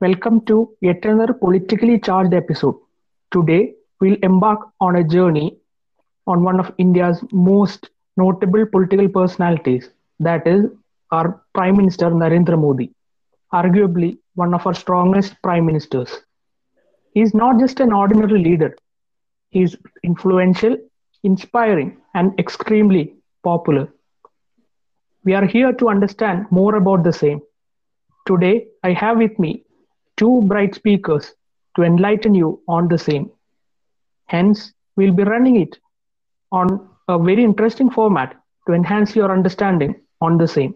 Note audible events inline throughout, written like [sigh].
Welcome to yet another politically charged episode. Today, we'll embark on a journey on one of India's most notable political personalities, that is, our Prime Minister Narendra Modi, arguably one of our strongest prime ministers. He's not just an ordinary leader, he's influential, inspiring, and extremely popular. We are here to understand more about the same. Today, I have with me two bright speakers to enlighten you on the same. Hence, we'll be running it on a very interesting format to enhance your understanding on the same.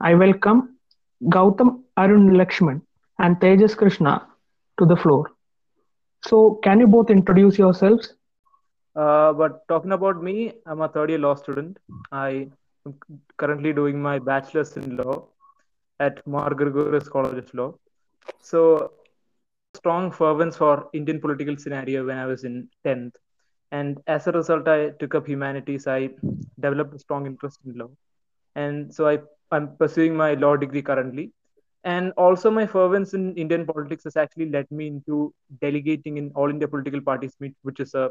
I welcome Gautam Arun Lakshman and Thejas Krishna to the floor. So, can you both introduce yourselves? Uh, but talking about me, I'm a third year law student. I am currently doing my bachelor's in law at Mar Gregorios College of Law. So, strong fervence for Indian political scenario when I was in 10th. And as a result, I took up humanities. I developed a strong interest in law. And so I, I'm pursuing my law degree currently. And also, my fervence in Indian politics has actually led me into delegating in All India Political Parties Meet, which is a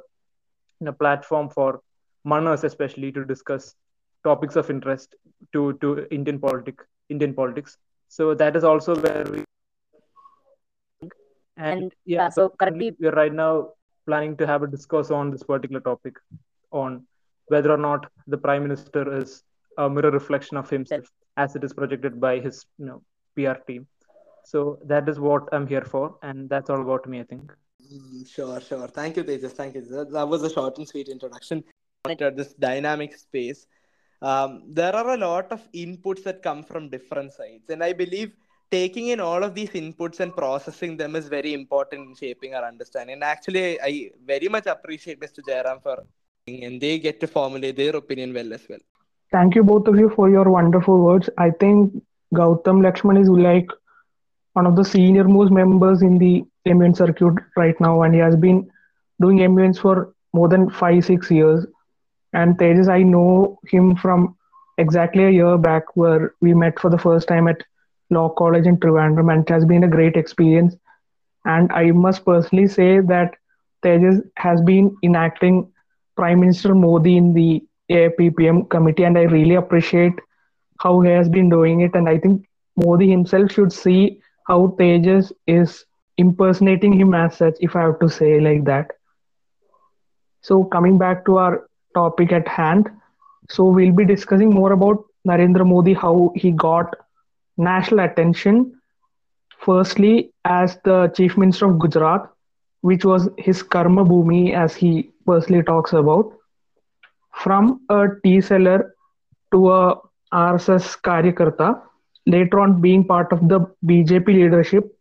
a platform for Manas especially to discuss topics of interest to to Indian politic Indian politics. So that is also where we and, And, yeah, so so currently- we're right now planning to have a discourse on this particular topic on whether or not the prime minister is a mirror reflection of himself as it is projected by his you know PR team. So that is what I'm here for, and that's all about me, I think. Mm, Sure, sure. Thank you, Thejas. Thank you. That, that was a short and sweet introduction this dynamic space. Um, there are a lot of inputs that come from different sides, and I believe taking in all of these inputs and processing them is very important in shaping our understanding. And actually, I very much appreciate Mr. Jairam for and they get to formulate their opinion well as well. Thank you both of you for your wonderful words. I think Gautam Lakshman is like one of the senior most members in the MUN circuit right now, and he has been doing MUNs for more than five, six years. And Thejas, I know him from exactly a year back where we met for the first time at Law College in Trivandrum, and it has been a great experience. And I must personally say that Thejas has been enacting Prime Minister Modi in the AIPPM committee, and I really appreciate how he has been doing it. And I think Modi himself should see how Thejas is impersonating him as such, if I have to say like that. So, coming back to our topic at hand, so we'll be discussing more about Narendra Modi, how he got national attention. Firstly, as the Chief Minister of Gujarat, which was his karma bhumi, as he personally talks about, from a tea seller to a RSS karyakarta, later on being part of the BJP leadership,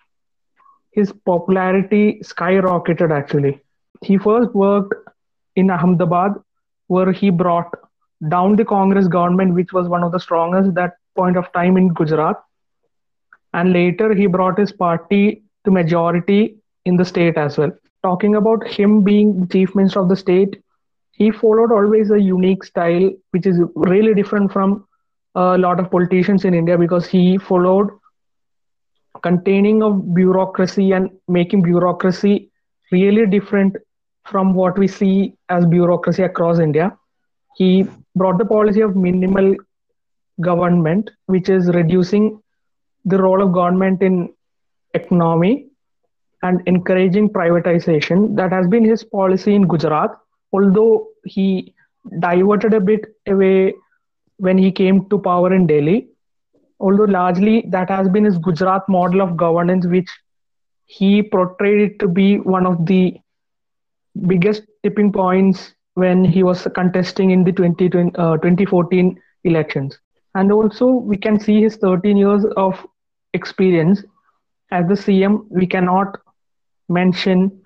his popularity skyrocketed actually. He first worked in Ahmedabad, where he brought down the Congress government, which was one of the strongest at that point of time in Gujarat. And later he brought his party to majority in the state as well. Talking about him being the chief minister of the state, he followed always a unique style, which is really different from a lot of politicians in India because he followed containing of bureaucracy and making bureaucracy really different from what we see as bureaucracy across India. He brought the policy of minimal government, which is reducing the role of government in economy and encouraging privatization. That has been his policy in Gujarat, although he diverted a bit away when he came to power in Delhi. Although largely that has been his Gujarat model of governance, which he portrayed it to be one of the biggest tipping points when he was contesting in the 2020, uh, 2014 elections. And also, we can see his 13 years of experience as the CM. We cannot mention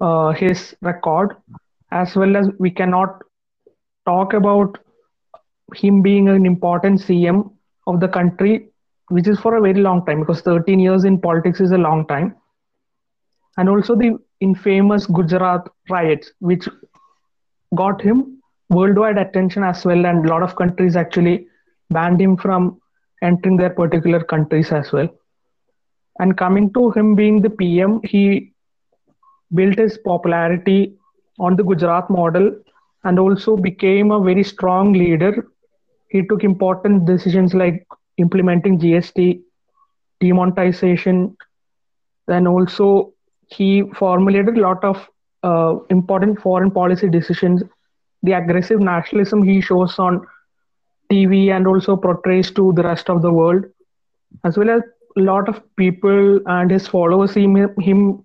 uh, his record, as well as we cannot talk about him being an important CM of the country, which is for a very long time, because 13 years in politics is a long time. And also the infamous Gujarat riots, which got him worldwide attention as well, and a lot of countries actually banned him from entering their particular countries as well. And coming to him being the PM, he built his popularity on the Gujarat model and also became a very strong leader. He took important decisions like implementing GST, demonetization, then also he formulated a lot of uh, important foreign policy decisions. The aggressive nationalism he shows on TV and also portrays to the rest of the world, as well as a lot of people and his followers see him,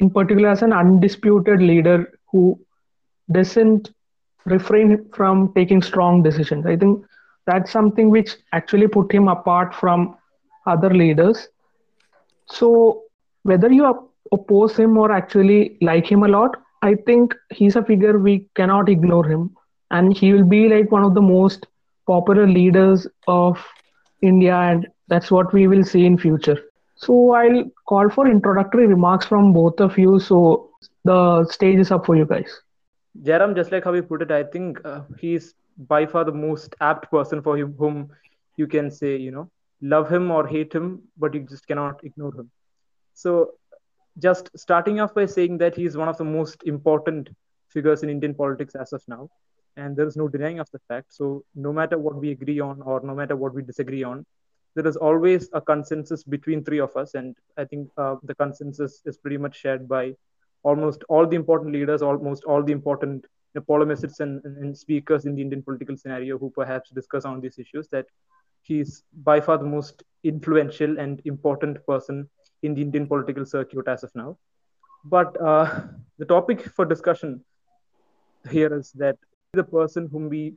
in particular as an undisputed leader who doesn't refrain from taking strong decisions. I think that's something which actually put him apart from other leaders. So whether you oppose him or actually like him a lot, I think he's a figure we cannot ignore him, and he will be like one of the most popular leaders of India, and that's what we will see in future. So I'll call for introductory remarks from both of you. So the stage is up for you guys. Jairam, just like how you put it, I think uh, he's by far the most apt person for him, whom you can say, you know, love him or hate him, but you just cannot ignore him. So, just starting off by saying that he's one of the most important figures in Indian politics as of now, and there is no denying of the fact. So, no matter what we agree on or no matter what we disagree on, there is always a consensus between three of us, and I think uh, the consensus is pretty much shared by almost all the important leaders, almost all the important you and, and, speakers in the Indian political scenario who perhaps discuss on these issues. That he's by far the most influential and important person in the Indian political circuit as of now. But uh, the topic for discussion here is that the person whom we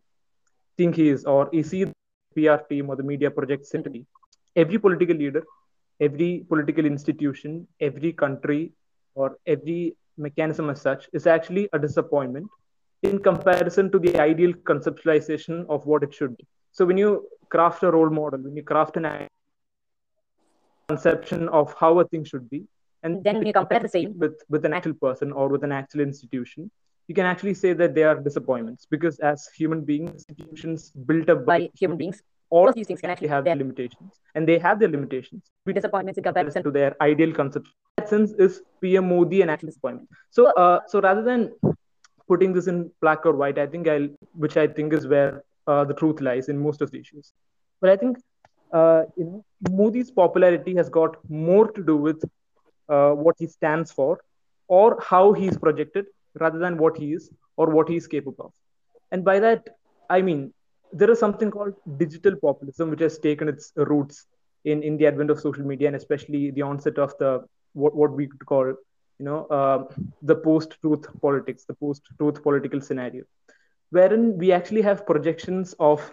think he is, or is he the PR team or the media projects be? Every political leader, every political institution, every country, or every mechanism as such is actually a disappointment in comparison to the ideal conceptualization of what it should be. So when you craft a role model, when you craft an conception of how a thing should be, and then you compare the same with, with an actual person or with an actual institution, you can actually say that they are disappointments because as human beings, institutions built up by, by human beings, all of these things can actually have their limitations, and they have their limitations. Disappointments in comparison to their ideal concept. In that sense, is PM Modi an actual disappointment? So, uh, so rather than putting this in black or white, I think I'll, which I think is where uh, the truth lies in most of the issues. But I think uh, you know Modi's popularity has got more to do with uh, what he stands for or how he's projected rather than what he is or what he is capable of. And by that, I mean there is something called digital populism, which has taken its roots in, in the advent of social media and especially the onset of the what, what we could call you know uh, the post-truth politics, the post-truth political scenario, wherein we actually have projections of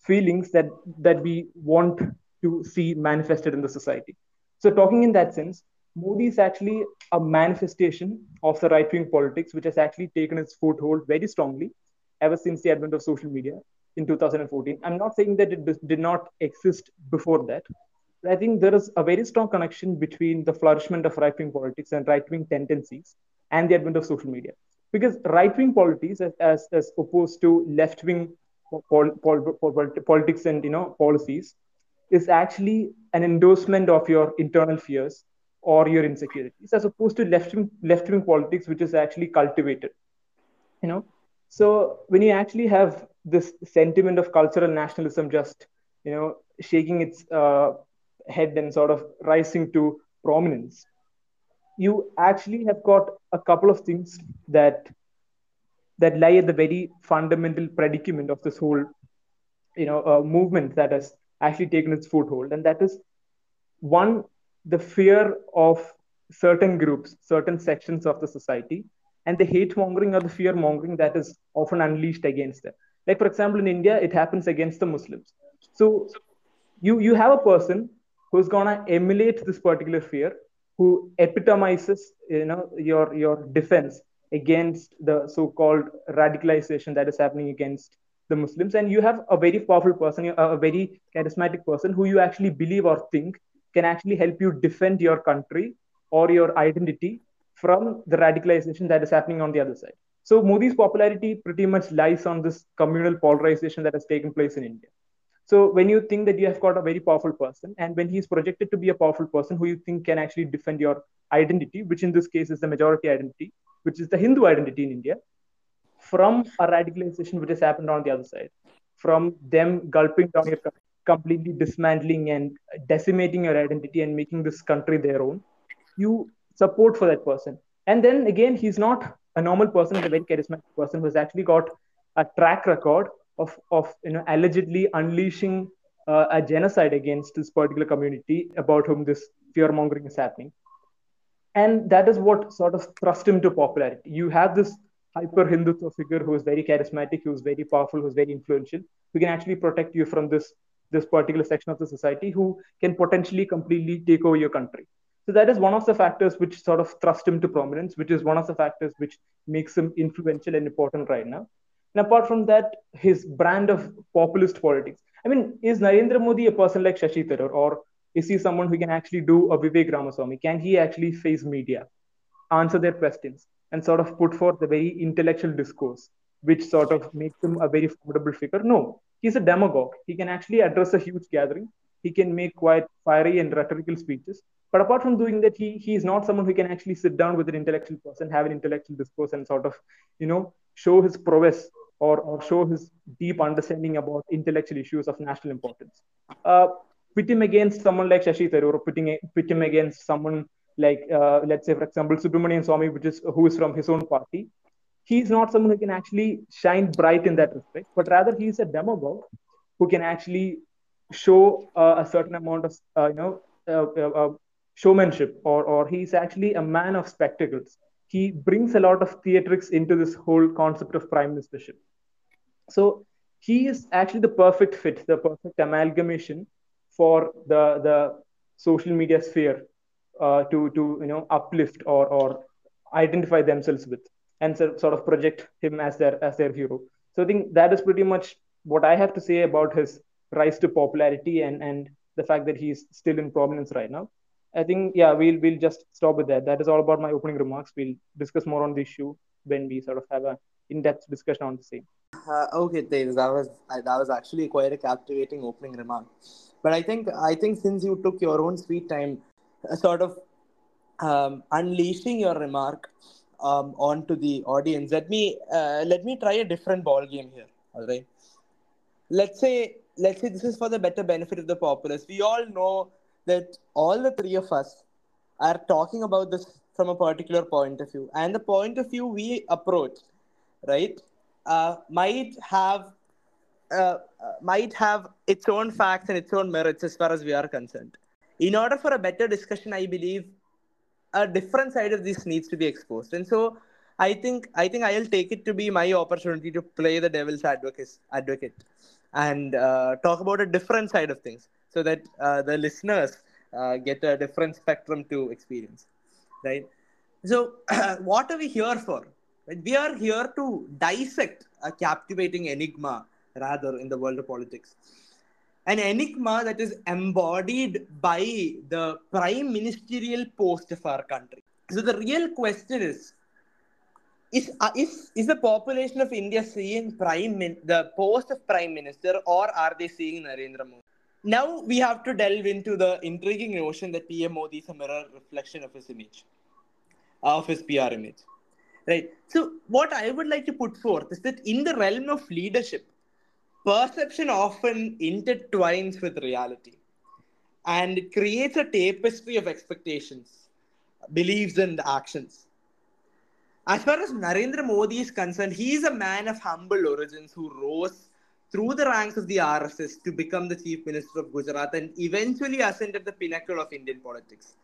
feelings that that we want to see manifested in the society. So talking in that sense, Modi is actually a manifestation of the right-wing politics, which has actually taken its foothold very strongly ever since the advent of social media in 2014. I'm not saying that it did not exist before that. But I think there is a very strong connection between the flourishment of right wing politics and right wing tendencies and the advent of social media. Because right wing politics, as, as, as, opposed to left wing pol, pol, pol, politics and you know policies, is actually an endorsement of your internal fears or your insecurities, as opposed to left wing left wing politics, which is actually cultivated. You know, so when you actually have this sentiment of cultural nationalism just you know shaking its uh, head and sort of rising to prominence you actually have got a couple of things that that lie at the very fundamental predicament of this whole you know uh, movement that has actually taken its foothold and that is one the fear of certain groups certain sections of the society and the hate mongering or the fear mongering that is often unleashed against them. Like for example in india it happens against the muslims. So you you have a person who's going to emulate this particular fear who epitomizes you know your your defense against the so-called radicalization that is happening against the muslims. And you have a very powerful person a very charismatic person who you actually believe or think can actually help you defend your country or your identity from the radicalization that is happening on the other side so Modi's popularity pretty much lies on this communal polarization that has taken place in India. So when you think that you have got a very powerful person, and when he's projected to be a powerful person who you think can actually defend your identity, which in this case is the majority identity, which is the Hindu identity in India, from a radicalization which has happened on the other side, from them gulping down your country, completely dismantling and decimating your identity and making this country their own, you support for that person. And then again, he's not a normal person, he's a very charismatic person who's actually got a track record of, of you know allegedly unleashing uh, a genocide against this particular community about whom this fear mongering is happening and that is what sort of thrust him to popularity. You have this hyper Hindutva figure who is very charismatic, who is very powerful, who is very influential, who can actually protect you from this this particular section of the society, who can potentially completely take over your country. So that is one of the factors which sort of thrust him to prominence, which is one of the factors which makes him influential and important right now. And apart from that, his brand of populist politics. I mean, is Narendra Modi a person like Shashi Tharoor, or is he someone who can actually do a Vivek Ramaswamy? Can he actually face media, answer their questions, and sort of put forth a very intellectual discourse, which sort of makes him a very formidable figure? No, he's a demagogue. He can actually address a huge gathering. He can make quite fiery and rhetorical speeches. But apart from doing that, he he is not someone who can actually sit down with an intellectual person, have an intellectual discourse, and sort of, you know, show his prowess or, or show his deep understanding about intellectual issues of national importance. Uh, pit him against someone like Shashi Tharoor, or putting pit him against someone like, uh, let's say, for example, Subramanian Swamy, which is who is from his own party. He's not someone who can actually shine bright in that respect, but rather he's a demagogue who can actually show uh, a certain amount of, uh, you know, uh, uh, showmanship, or or he's actually a man of spectacles. He brings a lot of theatrics into this whole concept of prime ministership. So he is actually the perfect fit, the perfect amalgamation for the the social media sphere uh, to to you know uplift or or identify themselves with and sort of project him as their as their hero. So i think that is pretty much what i have to say about his rise to popularity and and the fact that he's still in prominence right now. I think yeah we'll we'll just stop with that. That is all about my opening remarks. We'll discuss more on the issue when we sort of have a in-depth discussion on the same. Uh, okay Dave, that was that was actually quite a captivating opening remark. But I think I think since you took your own sweet time, uh, sort of um, unleashing your remark um, on to the audience, let me uh, let me try a different ball game here. All right. Let's say let's say this is for the better benefit of the populace. We all know that all the three of us are talking about this from a particular point of view, and the point of view we approach, right, uh, might have uh, uh, might have its own facts and its own merits as far as we are concerned. In order for a better discussion, I believe a different side of this needs to be exposed, and so I think I think I'll take it to be my opportunity to play the devil's advocate, advocate, and uh, talk about a different side of things, so that uh, the listeners uh, get a different spectrum to experience, right? So, [clears throat] what are we here for? We are here to dissect a captivating enigma rather in the world of politics an enigma that is embodied by the prime ministerial post of our country. So the real question is is uh, is, is the population of india seeing prime min- the post of prime minister or are they seeing narendra modi? Now we have to delve into the intriguing notion that pm modi is a mirror reflection of his image of his pr image right? So what i would like to put forth is that in the realm of leadership perception often intertwines with reality and it creates a tapestry of expectations, beliefs, and actions. As far as Narendra Modi is concerned, he is a man of humble origins who rose through the ranks of the RSS to become the chief minister of Gujarat and eventually ascended the pinnacle of Indian politics.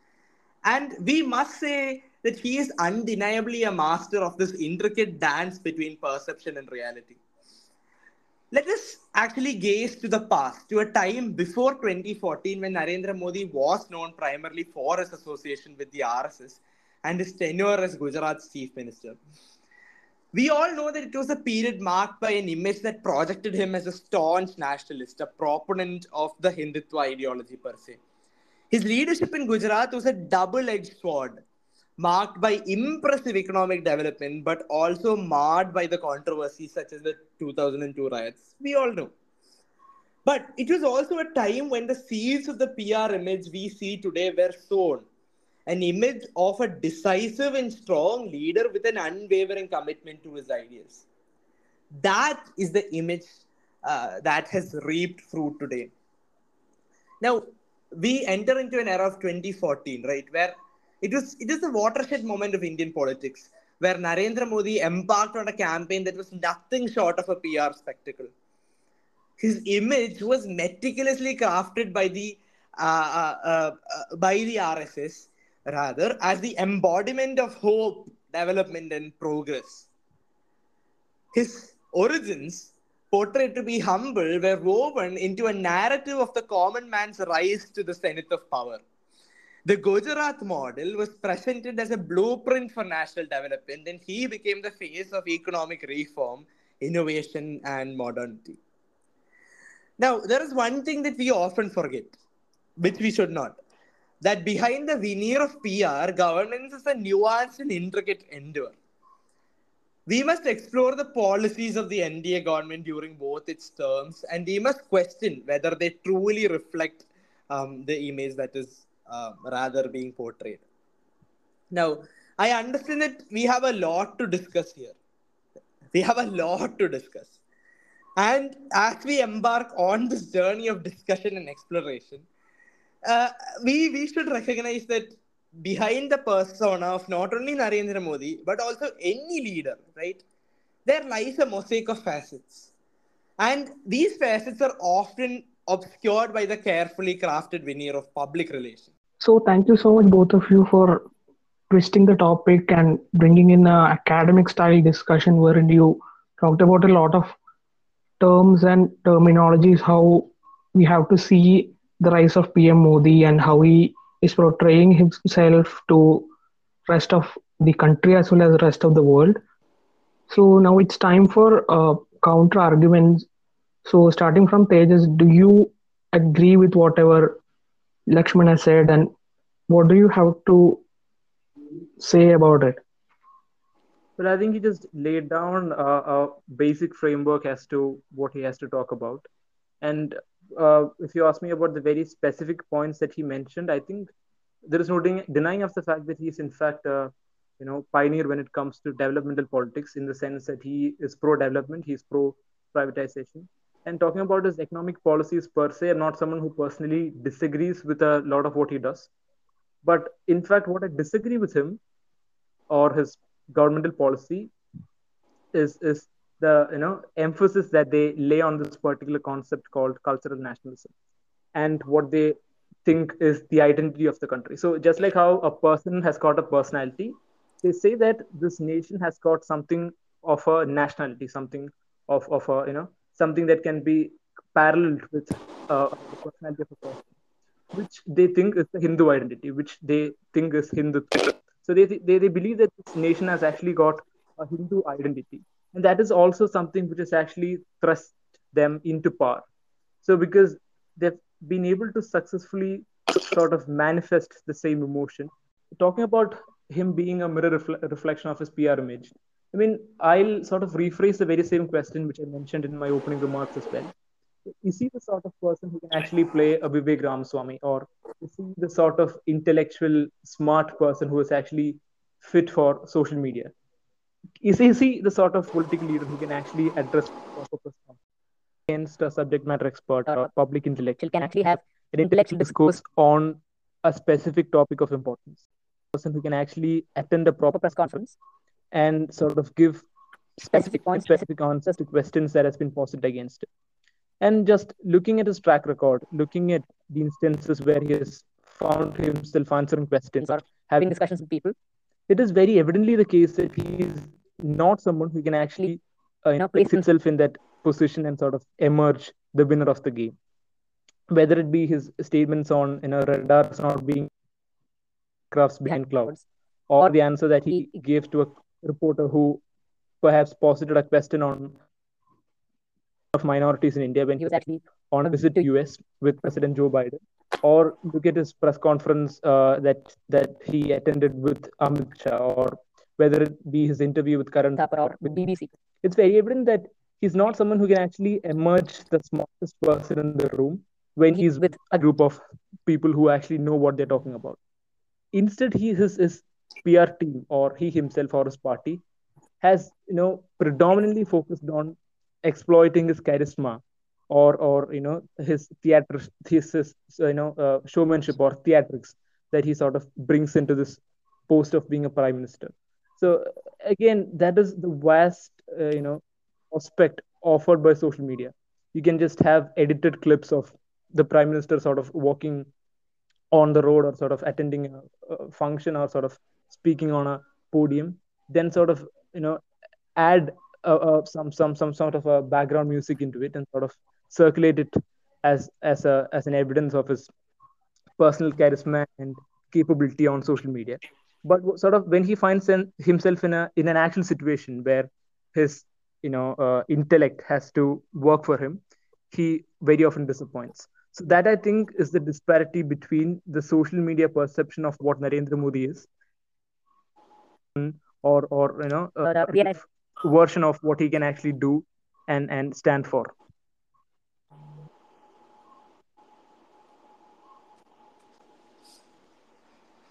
And we must say that he is undeniably a master of this intricate dance between perception and reality let us actually gaze to the past, to a time before 2014 when Narendra Modi was known primarily for his association with the RSS and his tenure as Gujarat's chief minister. We all know that it was a period marked by an image that projected him as a staunch nationalist, a proponent of the Hindutva ideology per se. His leadership in Gujarat was a double edged sword marked by impressive economic development, but also marred by the controversies such as the 2002 riots. We all know. But it was also a time when the seeds of the PR image we see today were sown. An image of a decisive and strong leader with an unwavering commitment to his ideas. That is the image uh, that has reaped fruit today. Now, we enter into an era of 2014, right, where it was it is a watershed moment of Indian politics, where Narendra Modi embarked on a campaign that was nothing short of a PR spectacle. His image was meticulously crafted by the uh, uh, uh, by the RSS, rather as the embodiment of hope, development, and progress. His origins portrayed to be humble were woven into a narrative of the common man's rise to the zenith of power. The Gujarat model was presented as a blueprint for national development, and he became the face of economic reform, innovation, and modernity. Now, there is one thing that we often forget, which we should not that behind the veneer of PR, governance is a nuanced and intricate endeavor we must explore the policies of the NDA government during both its terms, and we must question whether they truly reflect um, the image that is uh, rather being portrayed. Now, I understand that we have a lot to discuss here. We have a lot to discuss. And as we embark on this journey of discussion and exploration, uh, we, we should recognize that behind the persona of not only Narendra Modi, but also any leader, right? There lies a mosaic of facets. And these facets are often obscured by the carefully crafted veneer of public relations. So, thank you so much, both of you, for twisting the topic and bringing in an academic style discussion wherein you talked about a lot of terms and terminologies, how we have to see the rise of PM Modi and how he is portraying himself to rest of the country as well as the rest of the world. So now it's time for uh, counter arguments. So starting from Thejas, do you agree with whatever Lakshman has said, and what do you have to say about it? Well, I think he just laid down a, a basic framework as to what he has to talk about, and uh, if you ask me about the very specific points that he mentioned, I think there is no den- denying of the fact that he is in fact a you know pioneer when it comes to developmental politics in the sense that he is pro development, he is pro privatization. And talking about his economic policies per se, I'm not someone who personally disagrees with a lot of what he does. But in fact, what I disagree with him or his governmental policy is is the you know emphasis that they lay on this particular concept called cultural nationalism and what they think is the identity of the country so just like how a person has got a personality they say that this nation has got something of a nationality something of, of a you know something that can be paralleled with uh, the personality of a person which they think is the hindu identity which they think is hindu so they, they, they believe that this nation has actually got a hindu identity. And that is also something which has actually thrust them into power. So because they've been able to successfully sort of manifest the same emotion. Talking about him being a mirror refle- reflection of his pr image i mean i'll sort of rephrase the very same question which i mentioned in my opening remarks as well. Is he the sort of person who can actually play a Vivek Ramaswamy, or is he the sort of intellectual, smart person who is actually fit for social media? is, is he the sort of political leader who can actually address against a subject matter expert or public intellectual? Can actually have an intellectual discourse on a specific topic of importance. Person who can actually attend a proper press conference and sort of give specific points specific answers to questions that has been posed against it. And just looking at his track record looking at the instances where he has found himself answering questions or having discussions with people. it is very evidently the case that he is not someone who can actually uh, you know, place himself in that position and sort of emerge the winner of the game. Whether it be his statements on you know radars not being crafts behind clouds, or the answer that he gave to a reporter who perhaps posited a question on of minorities in India when he was actually on a visit to US with President Joe Biden or look at his press conference uh, that that he attended with Amit Shah, or whether it be his interview with Karan Thapar or with BBC. It's very evident that he's not someone who can actually emerge the smartest person in the room when He- he's with with a group of people who actually know what they're talking about. Instead, he his his PR team or he himself or his party has you know predominantly focused on exploiting his charisma or or you know his theater his, his you know uh, showmanship or theatrics that he sort of brings into this post of being a prime minister. So again that is the vast uh, you know aspect offered by social media. You can just have edited clips of the prime minister sort of walking on the road or sort of attending a, a function or sort of speaking on a podium then sort of you know add uh, uh, some some some sort of a background music into it and sort of circulate it as as a as an evidence of his personal charisma and capability on social media. But sort of when he finds in, himself in a in an actual situation where his you know uh, intellect has to work for him he very often disappoints. So that i think is the disparity between the social media perception of what narendra modi is or or you know But, a uh, real version of what he can actually do and and stand for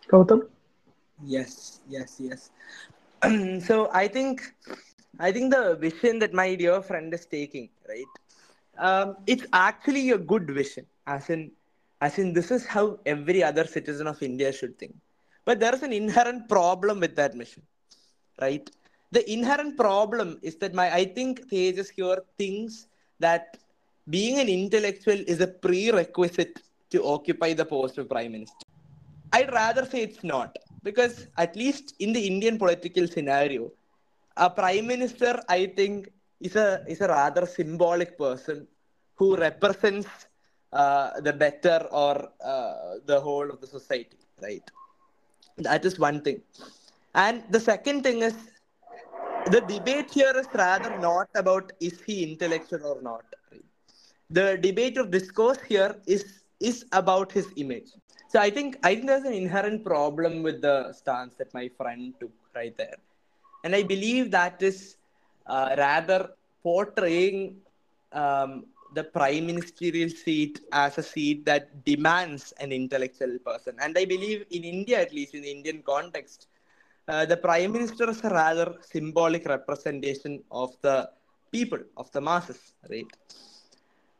Gautam? Yes, yes, yes. [clears throat] so I think, I think the vision that my dear friend is taking, right? Um, it's actually a good vision, as in, as in this is how every other citizen of India should think. But there is an inherent problem with that mission, right? The inherent problem is that my I think Thejas here thinks that being an intellectual is a prerequisite to occupy the post of prime minister. I'd rather say it's not because at least in the Indian political scenario, a prime minister, I think, is a is a rather symbolic person who represents uh, the better or uh, the whole of the society, right? That is one thing, and the second thing is the debate here is rather not about is he intellectual or not. The debate or discourse here is is about his image. So I think I think there's an inherent problem with the stance that my friend took right there, and I believe that is uh, rather portraying um, the prime ministerial seat as a seat that demands an intellectual person. And I believe in India, at least in the Indian context, uh, the prime minister is a rather symbolic representation of the people, of the masses, right?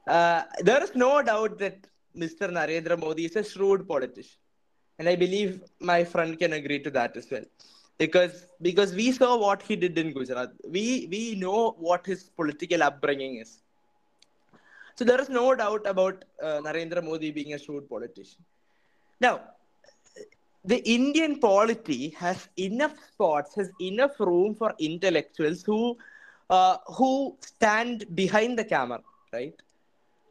Uh, there is no doubt that Mr. Narendra Modi is a shrewd politician. And I believe my friend can agree to that as well. Because because we saw what he did in Gujarat. We we know what his political upbringing is. So there is no doubt about uh, Narendra Modi being a shrewd politician. Now, the Indian polity has enough spots, has enough room for intellectuals who uh, who stand behind the camera, right?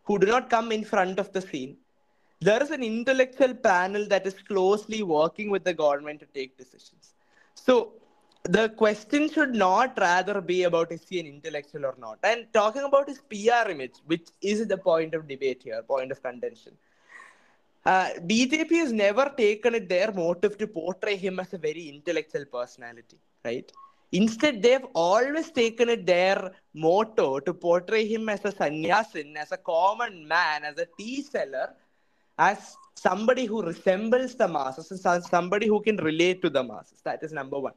Who do not come in front of the scene. There is an intellectual panel that is closely working with the government to take decisions. So the question should not rather be about is he an intellectual or not. And talking about his PR image, which is the point of debate here, point of contention. Uh, BJP has never taken it their motive to portray him as a very intellectual personality, right? Instead, they've always taken it their motto to portray him as a sannyasin, as a common man, as a tea seller, as somebody who resembles the masses, and somebody who can relate to the masses. That is number one.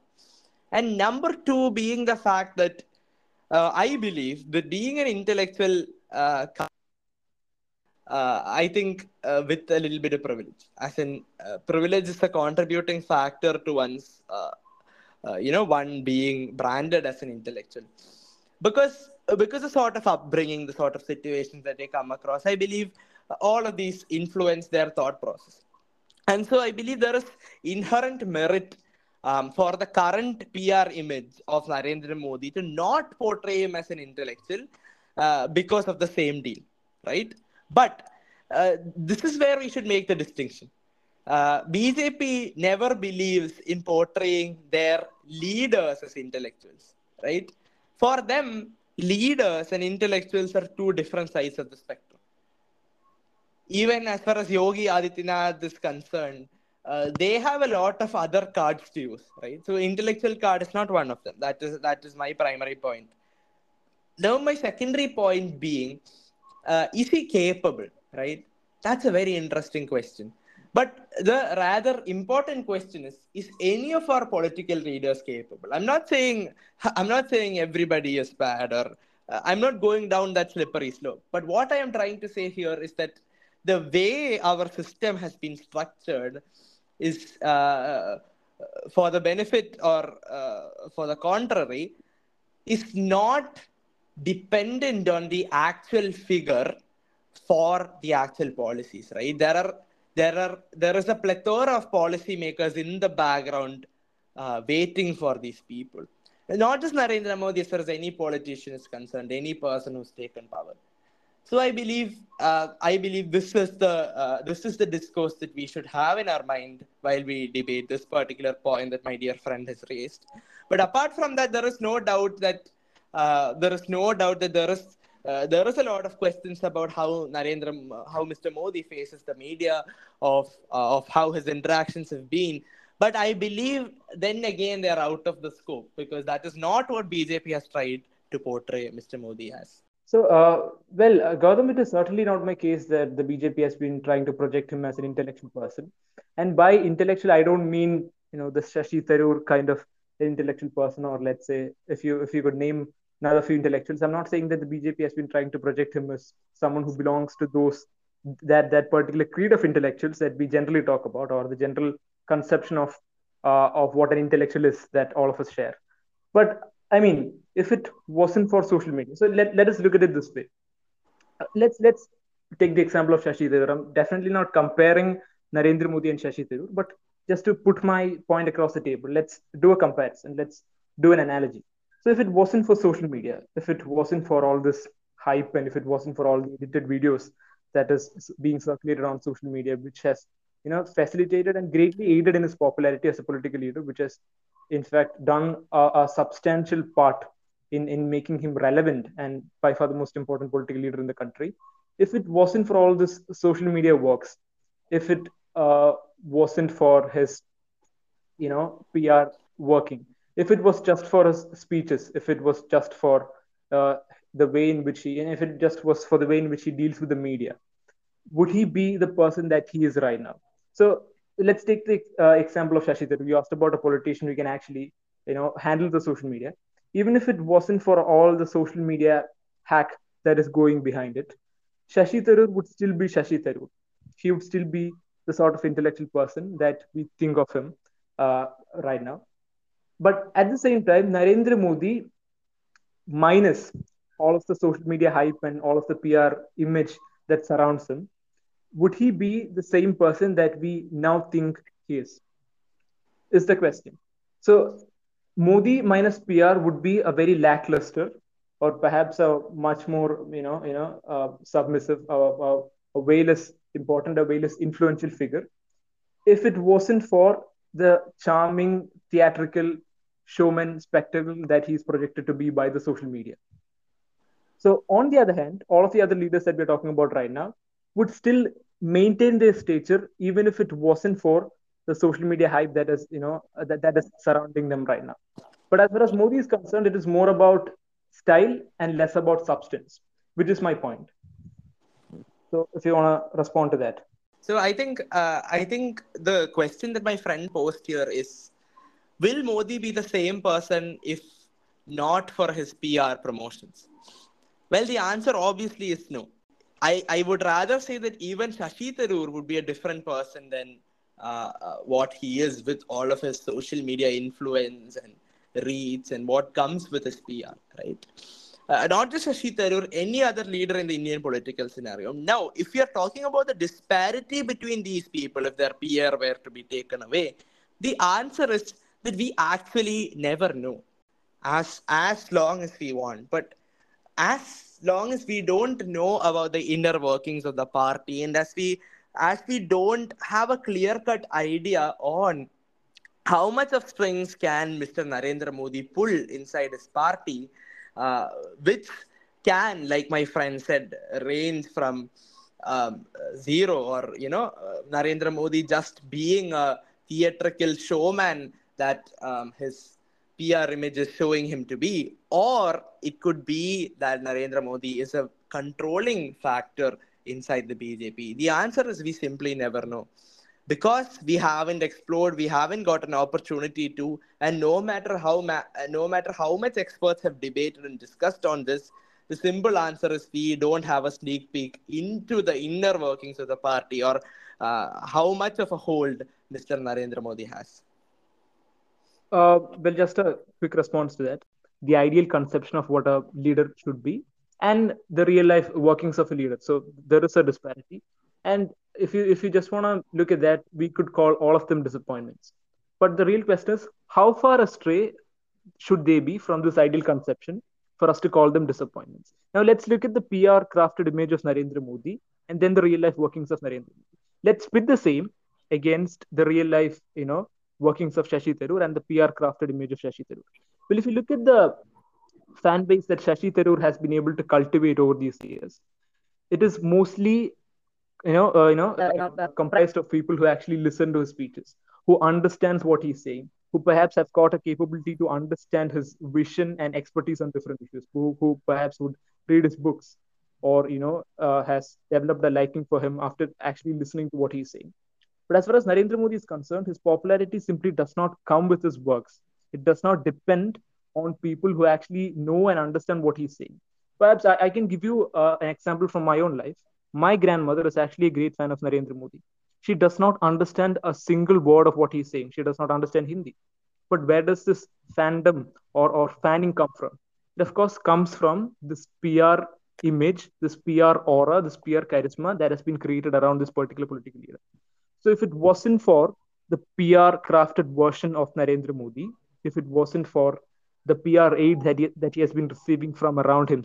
And number two being the fact that uh, I believe that being an intellectual uh, uh, I think uh, with a little bit of privilege. As in, uh, privilege is a contributing factor to one's, uh, you know, one being branded as an intellectual. Because because the sort of upbringing, the sort of situations that they come across, I believe all of these influence their thought process. And so I believe there is inherent merit um, for the current PR image of Narendra Modi to not portray him as an intellectual uh, because of the same deal, right? But uh, this is where we should make the distinction. Uh, BJP never believes in portraying their leaders as intellectuals, right? For them, leaders and intellectuals are two different sides of the spectrum. Even as far as Yogi Adityanath is concerned, uh, they have a lot of other cards to use, right? So intellectual card is not one of them. That is that is my primary point. now my secondary point being, uh, is he capable? Right. That's a very interesting question. But the rather important question is: Is any of our political leaders capable? I'm not saying [laughs] I'm not saying everybody is bad, or uh, I'm not going down that slippery slope. But what I am trying to say here is that the way our system has been structured is uh, for the benefit or uh, for the contrary is not dependent on the actual figure for the actual policies right? There are there are there is a plethora of policymakers in the background uh, waiting for these people. Not just narendra modi as far as any politician is concerned any person who's taken power so i believe uh, i believe this is the uh, this is the discourse that we should have in our mind while we debate this particular point that my dear friend has raised but apart from that there is no doubt that uh, there is no doubt that there is uh, there is a lot of questions about how Narendra, how Mr. Modi faces the media, of uh, of how his interactions have been. But I believe then again they are out of the scope because that is not what BJP has tried to portray Mr. Modi as. So, uh, well, uh, Gautam, it is certainly not my case that the BJP has been trying to project him as an intellectual person. And by intellectual, I don't mean you know the Shashi Tharoor kind of intellectual person, or let's say if you if you could name another few intellectuals. I'm not saying that the BJP has been trying to project him as someone who belongs to those that that particular creed of intellectuals that we generally talk about, or the general conception of uh, of what an intellectual is that all of us share. But I mean, if it wasn't for social media, so let, let us look at it this way. Uh, let's let's take the example of Shashi Tharoor. I'm definitely not comparing Narendra Modi and Shashi Tharoor, but just to put my point across the table, let's do a comparison. Let's do an analogy. So if it wasn't for social media, if it wasn't for all this hype, and if it wasn't for all the edited videos that is being circulated on social media, which has you know facilitated and greatly aided in his popularity as a political leader, which has in fact done a, a substantial part in in making him relevant and by far the most important political leader in the country. If it wasn't for all this social media works, if it uh, wasn't for his you know PR working, if it was just for his speeches, if it was just for uh, the way in which he, and if it just was for the way in which he deals with the media, would he be the person that he is right now? So let's take the uh, example of Shashi Tharoor. You asked about a politician who can actually, you know, handle the social media. Even if it wasn't for all the social media hack that is going behind it, Shashi Tharoor would still be Shashi Tharoor. He would still be the sort of intellectual person that we think of him uh, right now. But at the same time, Narendra Modi, minus all of the social media hype and all of the PR image that surrounds him, would he be the same person that we now think he is? Is the question. So, Modi minus PR would be a very lackluster, or perhaps a much more, you know, you know, uh, submissive, uh, uh, a way less important, a way less influential figure. If it wasn't for the charming theatrical showman spectacle that he's projected to be by the social media. So, on the other hand, all of the other leaders that we're talking about right now would still maintain their stature even if it wasn't for the social media hype that is, you know, that, that is surrounding them right now. But as far as Modi is concerned, it is more about style and less about substance, which is my point. So, if you want to respond to that. So I think uh, I think the question that my friend posed here is will Modi be the same person if not for his PR promotions? Well, the answer obviously is no. I, I would rather say that even Shashi Tharoor would be a different person than uh, uh, what he is with all of his social media influence and reach and what comes with his PR, right? Uh, not just Shashi Tharoor, any other leader in the Indian political scenario. Now, if are talking about the disparity between these people, if their PR were to be taken away, the answer is that we actually never know as as long as we want but as long as we don't know about the inner workings of the party and as we as we don't have a clear cut idea on how much of strings can Mr. Narendra Modi pull inside his party, uh, which can, like my friend said, range from um, zero or, you know, uh, Narendra Modi just being a theatrical showman that um, his PR image is showing him to be, or it could be that Narendra Modi is a controlling factor inside the BJP. The answer is we simply never know because we haven't explored we haven't got an opportunity to and no matter how ma- no matter how much experts have debated and discussed on this the simple answer is we don't have a sneak peek into the inner workings of the party or uh, how much of a hold mr narendra modi has Uh, well, just a quick response to that. The ideal conception of what a leader should be and the real life workings of a leader. So there is a disparity. And if you if you just want to look at that, we could call all of them disappointments. But the real question is how far astray should they be from this ideal conception for us to call them disappointments? Now let's look at the PR crafted image of Narendra Modi and then the real life workings of Narendra Modi. Let's pit the same against the real life, you know, workings of Shashi Tharoor and the PR crafted image of Shashi Tharoor. Well, if you look at the fan base that Shashi Tharoor has been able to cultivate over these years, it is mostly, you know, uh, you know, Uh, uh, comprised of people who actually listen to his speeches, who understands what he's saying, who perhaps have got a capability to understand his vision and expertise on different issues, who, who perhaps would read his books or you know uh, has developed a liking for him after actually listening to what he's saying. But as far as Narendra Modi is concerned, his popularity simply does not come with his works. It does not depend on people who actually know and understand what he's saying. Perhaps I, I can give you uh, an example from my own life. My grandmother is actually a great fan of Narendra Modi. She does not understand a single word of what he's saying. She does not understand Hindi. But where does this fandom or, or fanning come from? It, of course, comes from this PR image, this PR aura, this PR charisma that has been created around this particular political leader. So if it wasn't for the PR crafted version of Narendra Modi, if it wasn't for the PR aid that he, that he has been receiving from around him,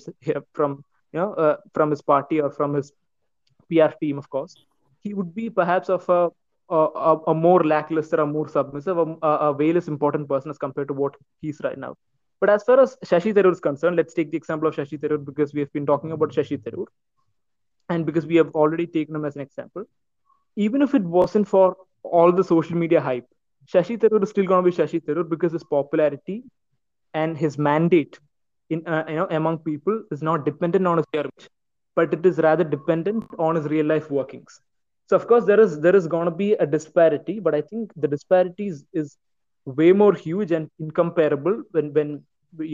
from you know, uh, from his party or from his PR team, of course, he would be perhaps of a a, a more lackluster, a more submissive, a, a way less important person as compared to what he's right now. But as far as Shashi Tharoor is concerned, let's take the example of Shashi Tharoor because we have been talking about Shashi Tharoor, and because we have already taken him as an example. Even if it wasn't for all the social media hype, Shashi Tharoor is still going to be Shashi Tharoor because his popularity and his mandate in uh, you know among people is not dependent on his image, but it is rather dependent on his real life workings. So of course there is there is going to be a disparity, but I think the disparity is, is way more huge and incomparable when when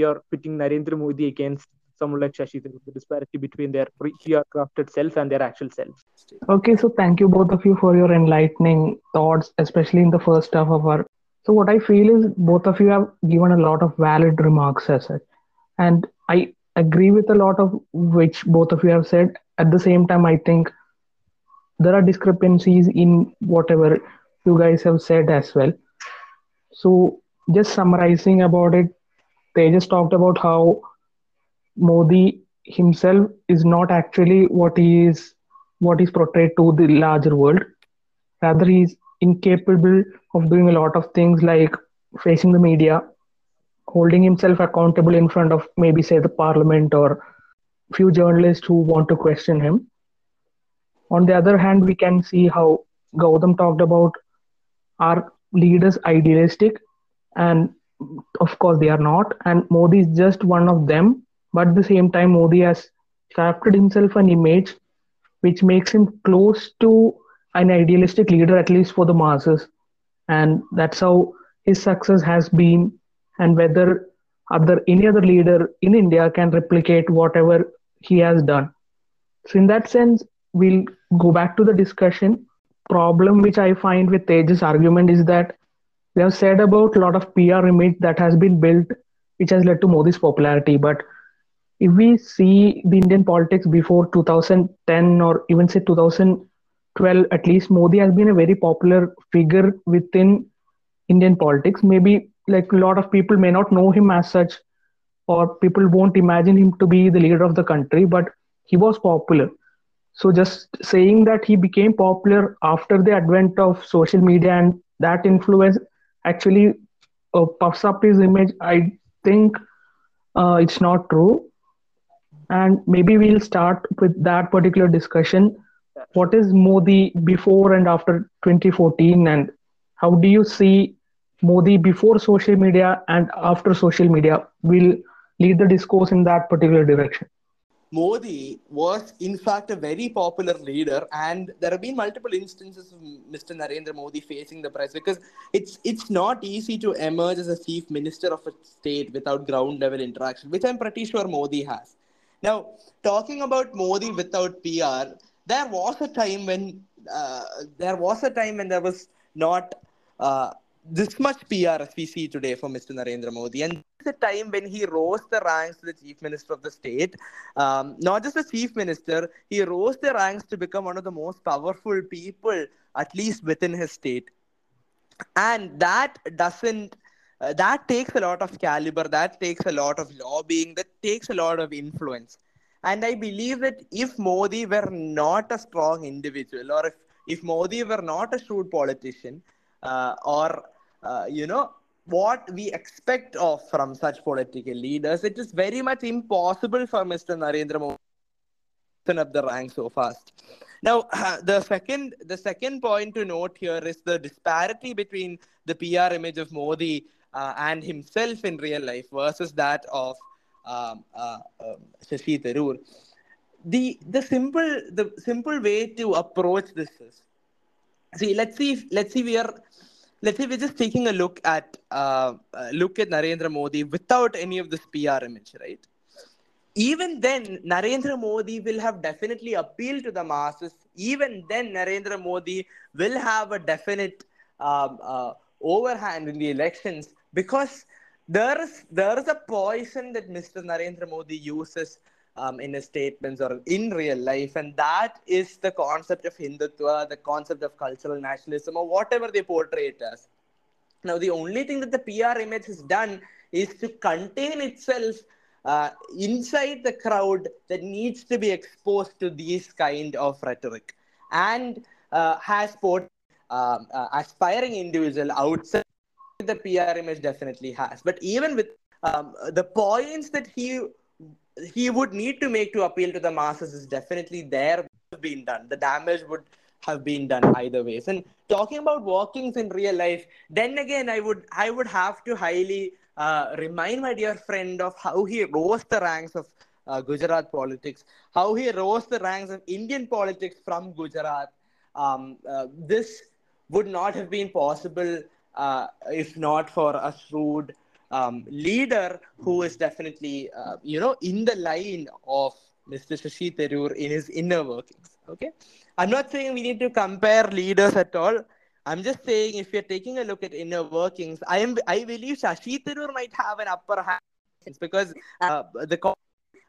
you're pitting Narendra Modi against someone like Shashi the disparity between their PR crafted self and their actual self. Okay, so thank you both of you for your enlightening thoughts, especially in the first half of our. So what I feel is both of you have given a lot of valid remarks as such, and I agree with a lot of which both of you have said. At the same time, I think there are discrepancies in whatever you guys have said as well. So just summarizing about it, they just talked about how Modi himself is not actually what he is what is portrayed to the larger world. Rather, he is incapable of doing a lot of things like facing the media, holding himself accountable in front of maybe say the parliament or few journalists who want to question him. On the other hand, we can see how Gautam talked about are leaders idealistic, and of course they are not. And Modi is just one of them. But at the same time, Modi has crafted himself an image which makes him close to an idealistic leader, at least for the masses. And that's how his success has been. And whether other any other leader in India can replicate whatever he has done. So in that sense, we'll go back to the discussion. Problem which I find with Tej's argument is that we have said about a lot of PR image that has been built, which has led to Modi's popularity. But if we see the Indian politics before 2010 or even say 2012, at least Modi has been a very popular figure within Indian politics. Maybe like a lot of people may not know him as such, or people won't imagine him to be the leader of the country, but he was popular. So just saying that he became popular after the advent of social media and that influence actually uh, puffs up his image, I think uh, it's not true. And maybe we'll start with that particular discussion. What is Modi before and after 2014, and how do you see Modi before social media and after social media will lead the discourse in that particular direction. Modi was, in fact, a very popular leader, and there have been multiple instances of Mr. Narendra Modi facing the press because it's it's not easy to emerge as a chief minister of a state without ground level interaction, which I'm pretty sure Modi has. Now, talking about Modi without PR, there was a time when uh, there was a time when there was not uh, this much PR as we see today for Mr. Narendra Modi. And the time when he rose the ranks to the chief minister of the state. Um, not just the chief minister, he rose the ranks to become one of the most powerful people, at least within his state. And that doesn't. Uh, that takes a lot of caliber. That takes a lot of lobbying. That takes a lot of influence. And I believe that if Modi were not a strong individual, or if if Modi were not a shrewd politician, uh, or uh, you know what we expect of from such political leaders, it is very much impossible for Mr. Narendra Modi to up the ranks so fast. Now, [clears throat] the second the second point to note here is the disparity between the PR image of Modi uh, and himself in real life versus that of uh, Shashi Tharoor. The the simple the simple way to approach this is see let's see if, let's see we are let's say we're just taking a look at uh, uh, look at Narendra Modi without any of this PR image, right? Even then, Narendra Modi will have definitely appealed to the masses. Even then, Narendra Modi will have a definite um, uh, overhand in the elections because there is there is a poison that Mr. Narendra Modi uses um, in his statements or in real life. And that is the concept of Hindutva, the concept of cultural nationalism, or whatever they portray it as. Now, the only thing that the PR image has done is to contain itself uh, inside the crowd that needs to be exposed to these kind of rhetoric and uh, has put um, uh, aspiring individual outside the PR image definitely has. But even with um, the points that he he would need to make to appeal to the masses is definitely there been done. The damage would have been done either ways. And talking about workings in real life, then again, I would I would have to highly uh, remind my dear friend of how he rose the ranks of uh, Gujarat politics, how he rose the ranks of Indian politics from Gujarat. Um, uh, this would not have been possible uh, if not for a shrewd um, leader who is definitely, uh, you know, in the line of Mr. Shashi Tharoor in his inner workings. Okay. I'm not saying we need to compare leaders at all. I'm just saying if you're taking a look at inner workings, I am I believe Shashi Tharoor might have an upper hand because uh, the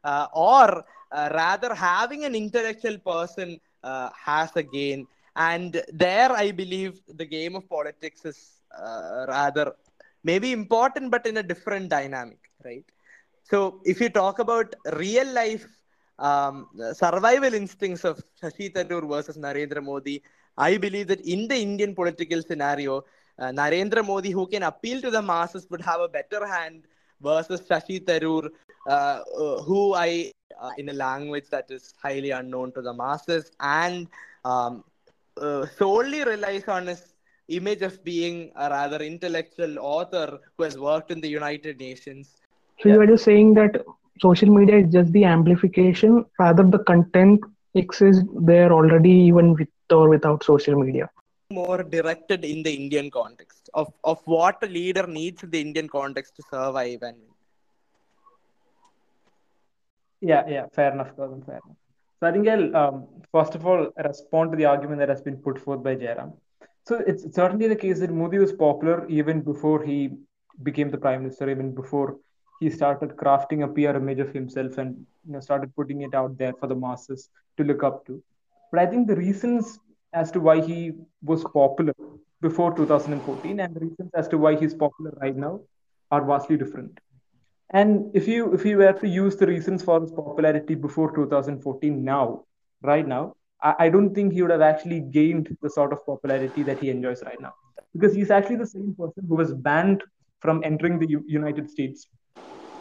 uh, or uh, rather having an intellectual person uh, has a gain, and there I believe the game of politics is uh, rather maybe important but in a different dynamic right? So if you talk about real life um, survival instincts of shashi tharoor versus narendra modi i believe that in the indian political scenario uh, narendra modi who can appeal to the masses would have a better hand versus shashi tharoor uh, uh, who i uh, in a language that is highly unknown to the masses and um, uh, solely relies on his image of being a rather intellectual author who has worked in the United Nations. So you are just saying that social media is just the amplification, rather the content exists there already even with or without social media. More directed in the Indian context of, of what a leader needs in the Indian context to survive and Yeah, yeah, fair enough, Gautam, fair enough. So I think I'll um, first of all respond to the argument that has been put forth by Jairam. So it's certainly the case that Modi was popular even before he became the prime minister, even before he started crafting a PR image of himself and you know, started putting it out there for the masses to look up to. But I think the reasons as to why he was popular before 2014 and the reasons as to why he's popular right now are vastly different. And if you if you were to use the reasons for his popularity before 2014 now, right now, I, don't think he would have actually gained the sort of popularity that he enjoys right now. Because he's actually the same person who was banned from entering the U- United States,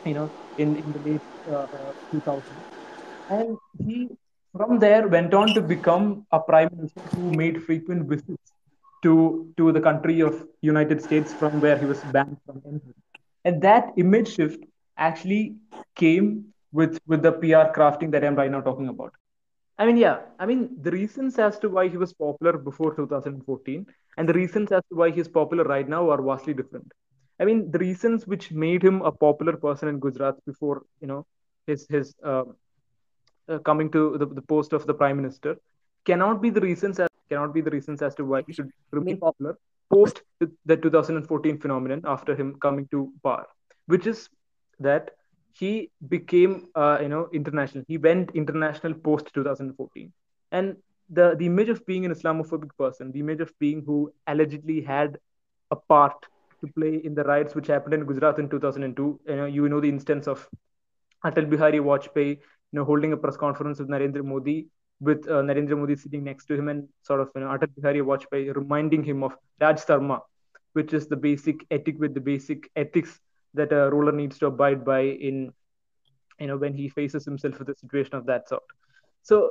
you know, in, in the late uh, 2000s. And he, from there, went on to become a prime minister who made frequent visits to to the country of United States from where he was banned from entering. And that image shift actually came with with the PR crafting that I'm right now talking about. I mean, yeah, I mean the reasons as to why he was popular before 2014 and the reasons as to why he's popular right now are vastly different. I mean, the reasons which made him a popular person in Gujarat before you know his his uh, uh, coming to the, the post of the prime minister cannot be the reasons as cannot be the reasons as to why he should remain popular post the 2014 phenomenon after him coming to power, which is that he became uh, you know international. He went international post 2014, and the the image of being an Islamophobic person, the image of being who allegedly had a part to play in the riots which happened in Gujarat in 2002. You know, you know the instance of Atal Bihari Vajpayee, you know, holding a press conference with Narendra Modi, with uh, Narendra Modi sitting next to him, and sort of, you know, Atal Bihari Vajpayee reminding him of Raj Dharma, which is the basic etiquette, the basic ethics that a ruler needs to abide by in, you know, when he faces himself with a situation of that sort. So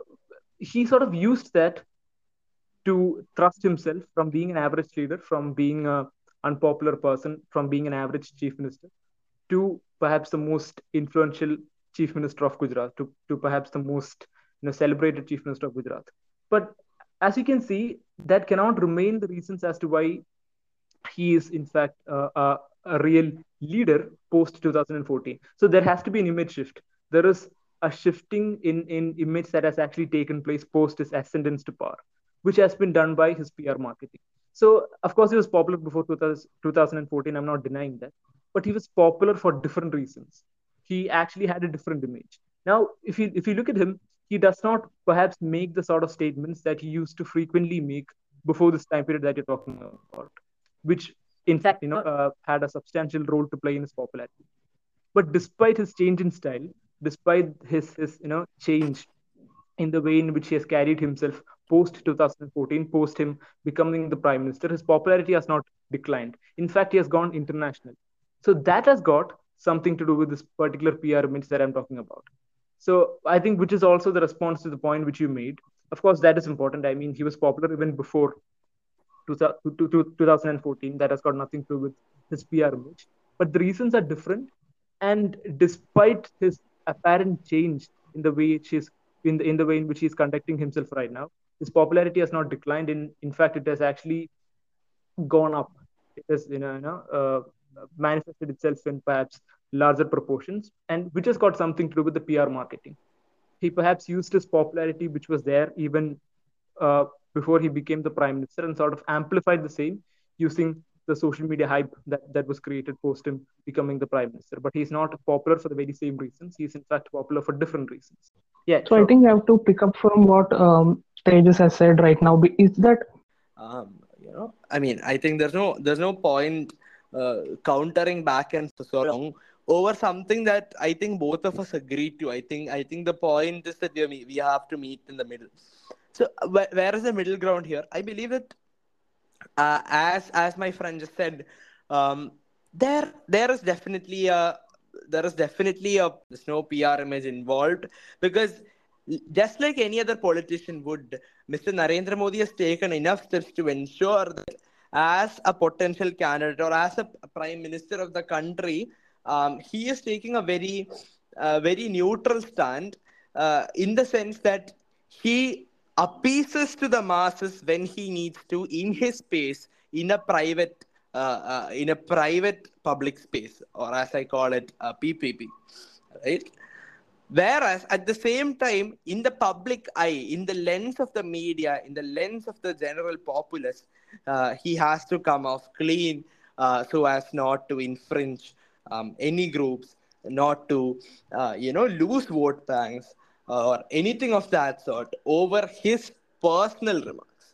he sort of used that to thrust himself from being an average leader, from being a unpopular person, from being an average chief minister, to perhaps the most influential chief minister of Gujarat, to, to perhaps the most you know, celebrated chief minister of Gujarat. But as you can see, that cannot remain the reasons as to why he is in fact uh, a, a real leader post 2014. So there has to be an image shift. There is a shifting in, in image that has actually taken place post his ascendance to power, which has been done by his PR marketing. So, of course, he was popular before 2000, 2014. I'm not denying that. But he was popular for different reasons. He actually had a different image. Now, if you if you look at him, he does not perhaps make the sort of statements that he used to frequently make before this time period that you're talking about, which in fact, you know, uh, had a substantial role to play in his popularity. But despite his change in style, despite his his you know change in the way in which he has carried himself post 2014, post him becoming the prime minister, his popularity has not declined. In fact, he has gone international. So that has got something to do with this particular PR image that I'm talking about. So I think which is also the response to the point which you made. Of course, that is important. I mean, he was popular even before 2014. That has got nothing to do with his PR image. But the reasons are different. And despite his apparent change in the way is in the in the way in which he's conducting himself right now, his popularity has not declined. In in fact, it has actually gone up. It has you know, you know uh, manifested itself in perhaps larger proportions, and which has got something to do with the PR marketing. He perhaps used his popularity, which was there even uh, before he became the prime minister, and sort of amplified the same using the social media hype that, that was created post him becoming the prime minister. But he's not popular for the very same reasons. He's in fact popular for different reasons. Yeah. So sure. I think you have to pick up from what um, Thejas has said right now. Is that um, you know, I mean, I think there's no there's no point uh, countering back and so long over something that I think both of us agree to. I think I think the point is that we we have to meet in the middle. So where, is the middle ground here? I believe that uh, as as my friend just said, um, there there is definitely a there is definitely a no PR image involved because just like any other politician would, Mr. Narendra Modi has taken enough steps to ensure that as a potential candidate or as a prime minister of the country, um, he is taking a very, uh, very neutral stand uh, in the sense that he appeases to the masses when he needs to in his space in a private uh, uh, in a private public space or as i call it a ppp right? Whereas at the same time in the public eye in the lens of the media in the lens of the general populace uh, he has to come off clean uh, so as not to infringe um, any groups not to uh, you know lose vote banks or anything of that sort over his personal remarks.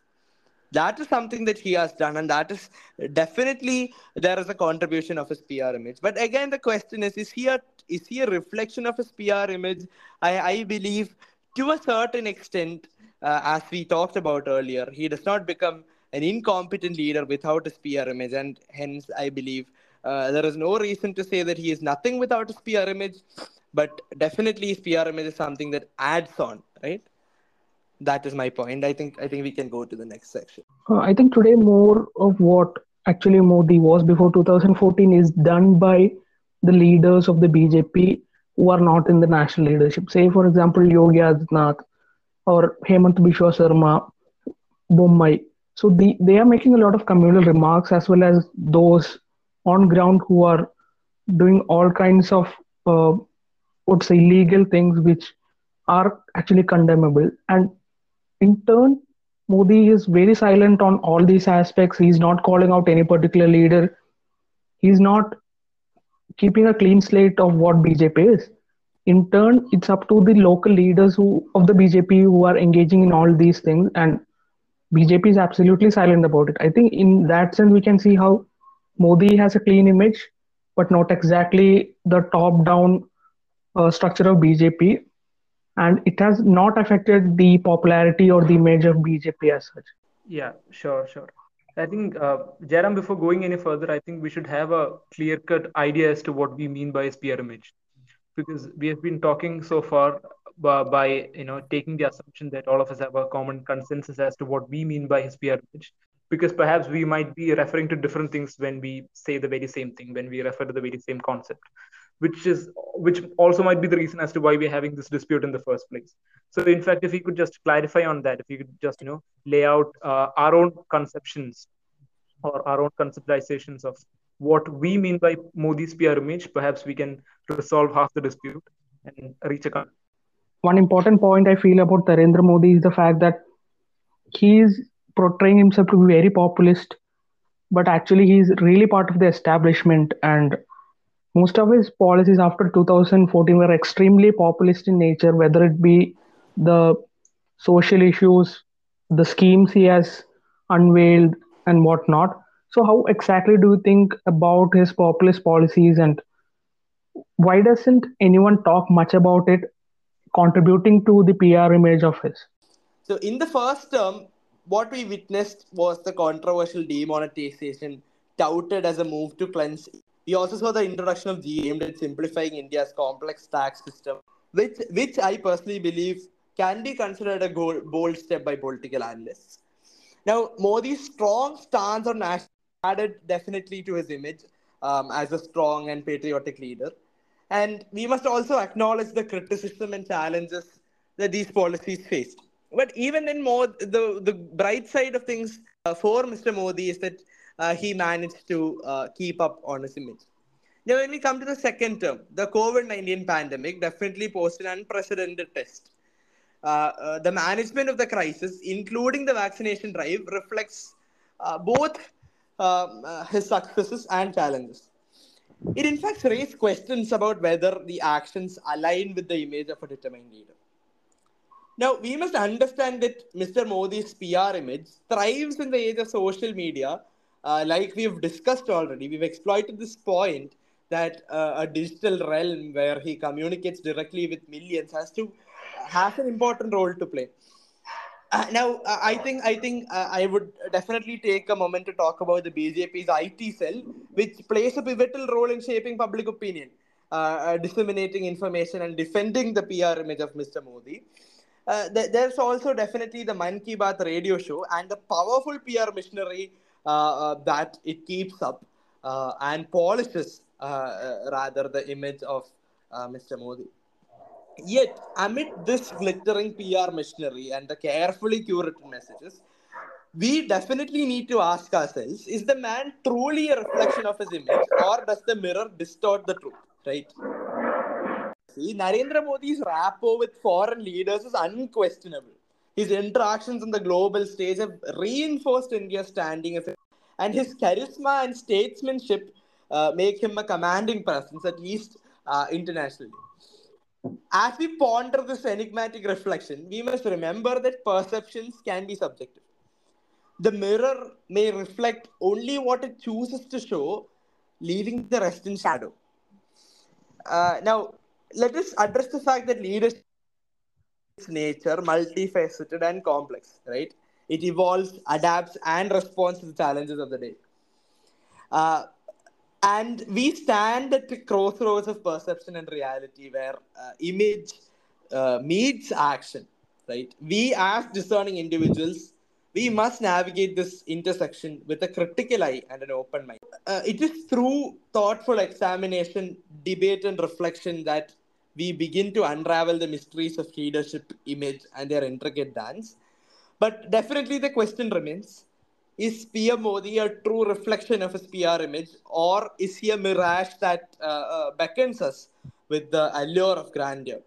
That is something that he has done and that is definitely there is a contribution of his pr image. But again the question is is he a is he a reflection of his pr image? I i believe to a certain extent uh, as we talked about earlier he does not become an incompetent leader without his pr image and hence i believe uh, there is no reason to say that he is nothing without his pr image but definitely his pr image is something that adds on right that is my point. I think I think we can go to the next section. Uh, I think today more of what actually Modi was before 2014 is done by the leaders of the BJP who are not in the national leadership. Say, for example, Yogi Adityanath or Hemant Biswa Sarma, Bommai. So the, they are making a lot of communal remarks as well as those on ground who are doing all kinds of uh, what's illegal things which are actually condemnable. And in turn, Modi is very silent on all these aspects. He's not calling out any particular leader. He's not keeping a clean slate of what BJP is. In turn, it's up to the local leaders who of the BJP who are engaging in all these things, and BJP is absolutely silent about it. I think in that sense, we can see how Modi has a clean image, but not exactly the top-down uh, structure of BJP, and it has not affected the popularity or the image of BJP as such. Yeah, sure, sure. I think, uh, Jairam, before going any further, I think we should have a clear cut idea as to what we mean by his PR image. Because we have been talking so far by, by, you know taking the assumption that all of us have a common consensus as to what we mean by his PR image. Because perhaps we might be referring to different things when we say the very same thing, when we refer to the very same concept which is which also might be the reason as to why we're having this dispute in the first place so in fact if you could just clarify on that if you could just you know lay out uh, our own conceptions or our own conceptualizations of what we mean by modi's pr image perhaps we can resolve half the dispute and reach a con- one important point I feel about Narendra Modi is the fact that he is portraying himself to be very populist, but actually he's really part of the establishment. And most of his policies after 2014 were extremely populist in nature, whether it be the social issues, the schemes he has unveiled, and whatnot. So, how exactly do you think about his populist policies, and why doesn't anyone talk much about it contributing to the PR image of his. So, in the first term, what we witnessed was the controversial demonetization touted as a move to cleanse. We also saw the introduction of G aimed at simplifying India's complex tax system, which, which I personally believe can be considered a bold step by political analysts. Now, Modi's strong stance on national added definitely to his image um, as a strong and patriotic leader. And we must also acknowledge the criticism and challenges that these policies faced. But even in more, the, the bright side of things uh, for Mr. Modi is that uh, he managed to uh, keep up on his image. Now, when we come to the second term, the COVID 19 pandemic definitely posed an unprecedented test. Uh, uh, the management of the crisis, including the vaccination drive, reflects uh, both um, his successes and challenges. It in fact raised questions about whether the actions align with the image of a determined leader. Now, we must understand that Mr. Modi's PR image thrives in the age of social media. Uh, like we've discussed already, we've exploited this point that uh, a digital realm where he communicates directly with millions has to has an important role to play. Uh, now, uh, I think I think uh, I would definitely take a moment to talk about the BJP's IT cell, which plays a pivotal role in shaping public opinion, uh, disseminating information, and defending the PR image of Mr. Modi. Th- there's also definitely the Mann Ki Baat radio show and the powerful PR machinery Uh, uh, that it keeps up uh, and polishes rather the image of Mr. Modi. Yet, amid this glittering PR machinery and the carefully curated messages, we definitely need to ask ourselves is the man truly a reflection of his image or does the mirror distort the truth? Right? See, Narendra Modi's rapport with foreign leaders is unquestionable. His interactions on the global stage have reinforced India's standing as a, and his charisma and statesmanship uh, make him a commanding presence, at least uh, internationally as we ponder this enigmatic reflection, we must remember that perceptions can be subjective. The mirror may reflect only what it chooses to show, leaving the rest in shadow. Uh, now, let us address the fact that leadership is nature, multifaceted and complex, right? It evolves, adapts, and responds to the challenges of the day. Uh, and we stand at the crossroads of perception and reality where uh, image uh, meets action right? We as discerning individuals, we must navigate this intersection with a critical eye and an open mind. Uh, it is through thoughtful examination, debate, and reflection that we begin to unravel the mysteries of leadership, image, and their intricate dance. But definitely the question remains is PM Modi a true reflection of his PR image, or is he a mirage that uh, uh, beckons us with the allure of grandeur?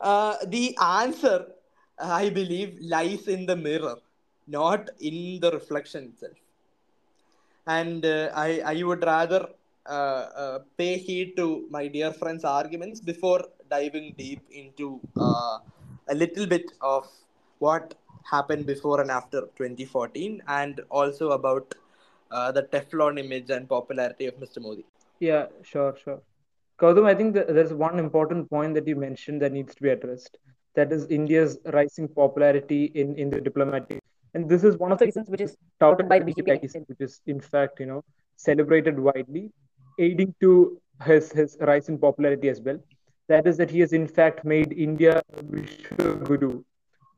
Uh, the answer, I believe, lies in the mirror, not in the reflection itself. And uh, I, I would rather uh, pay heed to my dear friend's arguments before diving deep into a little bit of what happened before and after 2014 and also about uh, the Teflon image and popularity of Mr. Modi. Yeah, sure, sure. Gautam, I think that there's one important point that you mentioned that needs to be addressed. That is India's rising popularity in, in the diplomatic. And this is one of the reasons which is touted by BJP, which is in fact, you know, celebrated widely, aiding to his, his rise in popularity as well. That is that he has in fact made India Vishwa Guru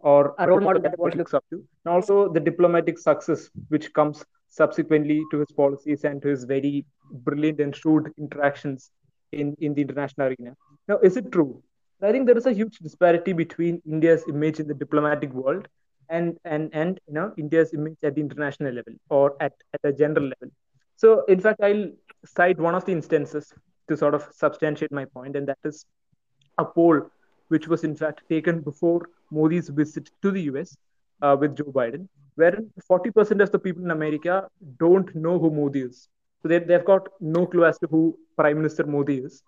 or a role model that the world looks up to. And also the diplomatic success which comes subsequently to his policies and to his very brilliant and shrewd interactions in, in the international arena. Now, is it true? I think there is a huge disparity between India's image in the diplomatic world and and and you know India's image at the international level or at, at a general level. So in fact, I'll cite one of the instances to sort of substantiate my point, and that is a poll which was in fact taken before Modi's visit to the US uh, with Joe Biden, wherein 40% of the people in America don't know who Modi is. So they, they've got no clue as to who Prime Minister Modi is.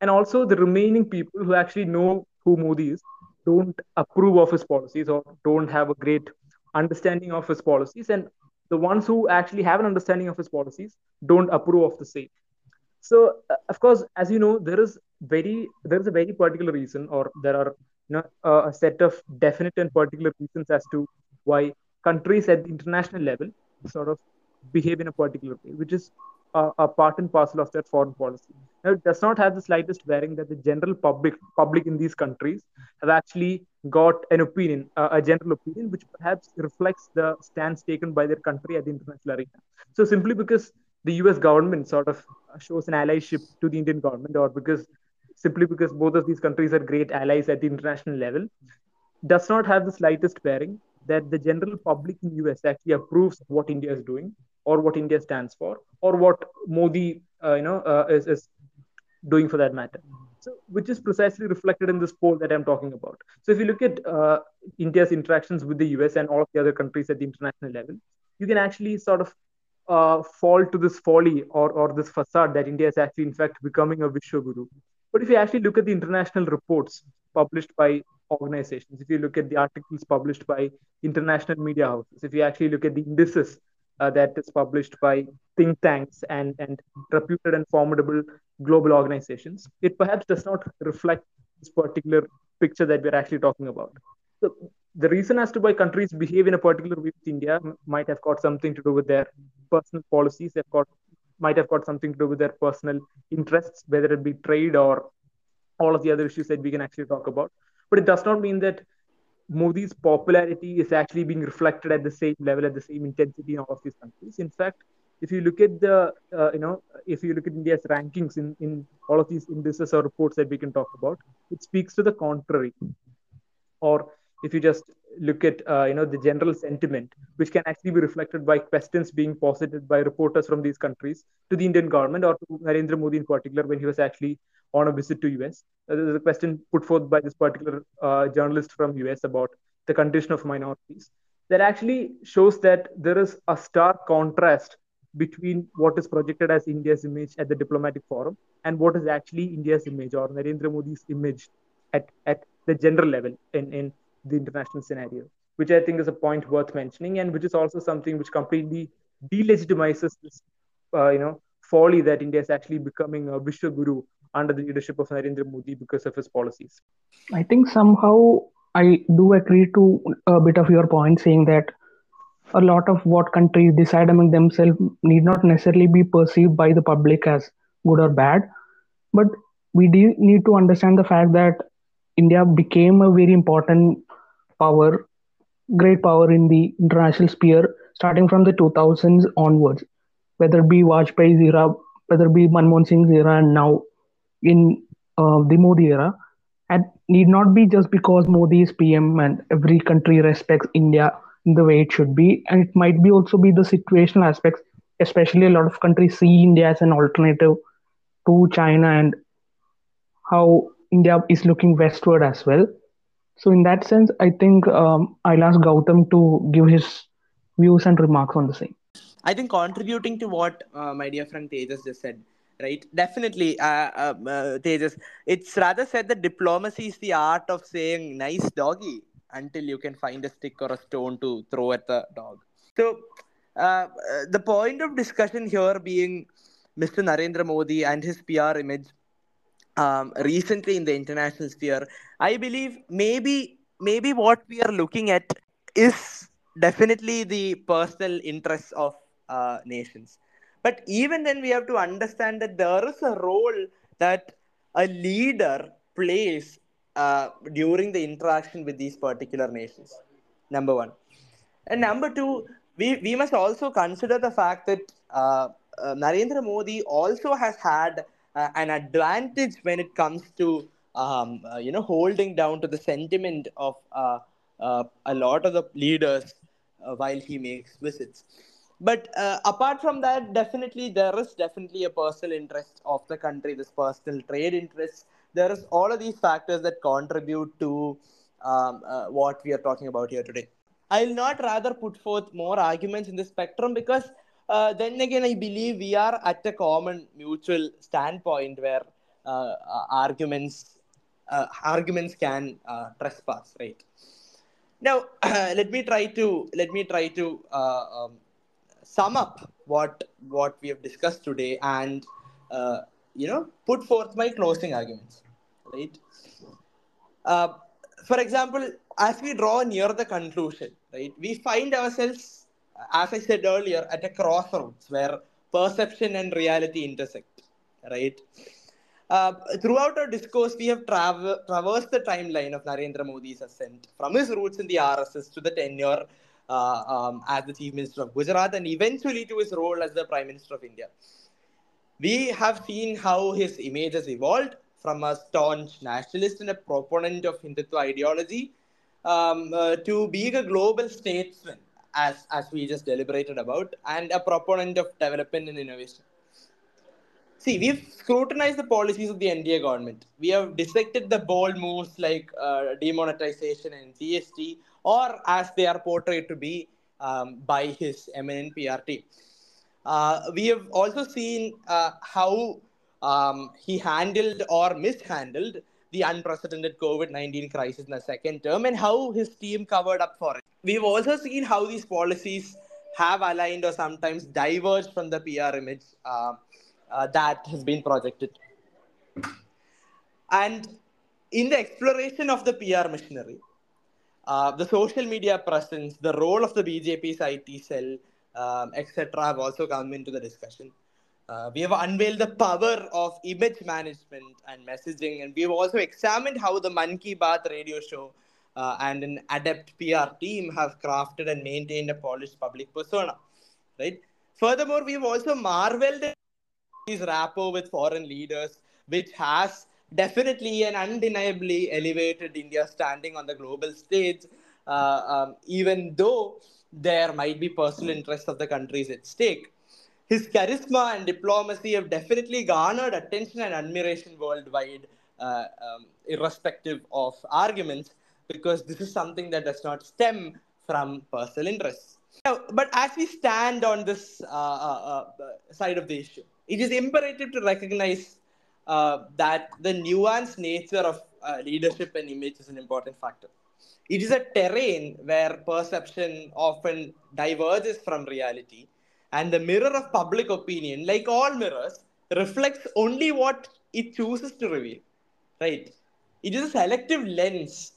And also, the remaining people who actually know who Modi is don't approve of his policies or don't have a great understanding of his policies. And the ones who actually have an understanding of his policies don't approve of the same. So, uh, of course, as you know, there is very there is a very particular reason, or there are uh, a set of definite and particular reasons as to why countries at the international level sort of behave in a particular way, which is a, a, part and parcel of their foreign policy. Now, it does not have the slightest bearing that the general public public in these countries have actually got an opinion, uh, a general opinion, which perhaps reflects the stance taken by their country at the international arena. So, simply because the U.S. government sort of shows an allyship to the Indian government, or because simply because both of these countries are great allies at the international level, does not have the slightest bearing that the general public in US actually approves what India is doing or what India stands for or what Modi uh, you know uh, is, is doing for that matter. So, which is precisely reflected in this poll that I'm talking about. So, if you look at uh, India's interactions with the US and all of the other countries at the international level, you can actually sort of uh, fall to this folly or, or this facade that India is actually, in fact, becoming a Vishwaguru. But if you actually look at the international reports published by organizations, if you look at the articles published by international media houses, if you actually look at the indices uh, that is published by think tanks and, and reputed and formidable global organizations, it perhaps does not reflect this particular picture that we're actually talking about. So the reason as to why countries behave in a particular way with India might have got something to do with their personal policies. They've got might have got something to do with their personal interests, whether it be trade or all of the other issues that we can actually talk about. But it does not mean that Modi's popularity is actually being reflected at the same level, at the same intensity in all of these countries. In fact, if you look at the, uh, you know, if you look at India's rankings in, in all of these indices or reports that we can talk about, it speaks to the contrary. Or if you just look at, uh, you know, the general sentiment, which can actually be reflected by questions being posited by reporters from these countries to the Indian government or to Narendra Modi in particular when he was actually on a visit to US. Uh, there's a question put forth by this particular uh, journalist from US about the condition of minorities that actually shows that there is a stark contrast between what is projected as India's image at the diplomatic forum and what is actually India's image or Narendra Modi's image at, at the general level in, in the international scenario, which I think is a point worth mentioning and which is also something which completely delegitimizes this, uh, you know, folly that India is actually becoming a Vishwa Guru under the leadership of Narendra Modi because of his policies. I think somehow I do agree to a bit of your point, saying that a lot of what countries decide among themselves need not necessarily be perceived by the public as good or bad. But we do need to understand the fact that India became a very important power, great power in the international sphere, starting from the 2000s onwards, whether it be Vajpayee's era, whether it be Manmohan Singh's era, and now in uh, the Modi era. And need not be just because Modi is PM and every country respects India in the way it should be. And it might be also be the situational aspects, especially a lot of countries see India as an alternative to China and how India is looking westward as well. So in that sense, I think um, I'll ask Gautam to give his views and remarks on the same. I think contributing to what uh, my dear friend Thejas just said, right? Definitely, uh, uh, uh, Thejas. It's rather said that diplomacy is the art of saying "nice doggy" until you can find a stick or a stone to throw at the dog. So, uh, uh, the point of discussion here being Mr. Narendra Modi and his PR image um, recently in the international sphere, I believe maybe maybe what we are looking at is definitely the personal interests of uh, nations. But even then, we have to understand that there is a role that a leader plays uh, during the interaction with these particular nations. Number one. And number two, we, we must also consider the fact that uh, uh, Narendra Modi also has had uh, an advantage when it comes to um, uh, you know holding down to the sentiment of uh, uh, a lot of the leaders uh, while he makes visits. But uh, apart from that, definitely there is definitely a personal interest of the country, this personal trade interest. There is all of these factors that contribute to um, what we are talking about here today. I'll not rather put forth more arguments in the spectrum because uh, then again, I believe we are at a common mutual standpoint where uh, arguments uh, arguments can uh, trespass, right? Now, [clears throat] let me try to let me try to uh, um, sum up what what we have discussed today and you know put forth my closing arguments, right? For example, as we draw near the conclusion, right, we find ourselves, as I said earlier, at a crossroads where perception and reality intersect, right? Uh, throughout our discourse, we have trav- traversed the timeline of Narendra Modi's ascent from his roots in the RSS to the tenure uh, um, as the Chief Minister of Gujarat and eventually to his role as the Prime Minister of India. We have seen how his image has evolved from a staunch nationalist and a proponent of Hindutva ideology um, uh, to being a global statesman, as, as we just deliberated about, and a proponent of development and innovation. See, we've scrutinized the policies of the NDA government. We have dissected the bold moves like uh, demonetization and GST, or as they are portrayed to be um, by his eminent PR team. Uh, we have also seen uh, how um, he handled or mishandled the unprecedented COVID 19 crisis in the second term and how his team covered up for it. We've also seen how these policies have aligned or sometimes diverged from the PR image uh, uh, that has been projected. And in the exploration of the PR machinery, uh, the social media presence, the role of the BJP's IT cell, um, etc., have also come into the discussion. Uh, we have unveiled the power of image management and messaging, and we have also examined how the Mann Ki Baat radio show uh, and an adept PR team have crafted and maintained a polished public persona. Right. Furthermore, we've also marveled at his rapport with foreign leaders, which has definitely and undeniably elevated India's standing on the global stage, uh, um, even though there might be personal interests of the countries at stake. His charisma and diplomacy have definitely garnered attention and admiration worldwide, uh, um, irrespective of arguments, because this is something that does not stem from personal interests. But as we stand on this uh, uh, side of the issue, it is imperative to recognize uh, that the nuanced nature of uh, leadership and image is an important factor. It is a terrain where perception often diverges from reality, and the mirror of public opinion, like all mirrors, reflects only what it chooses to reveal. Right? It is a selective lens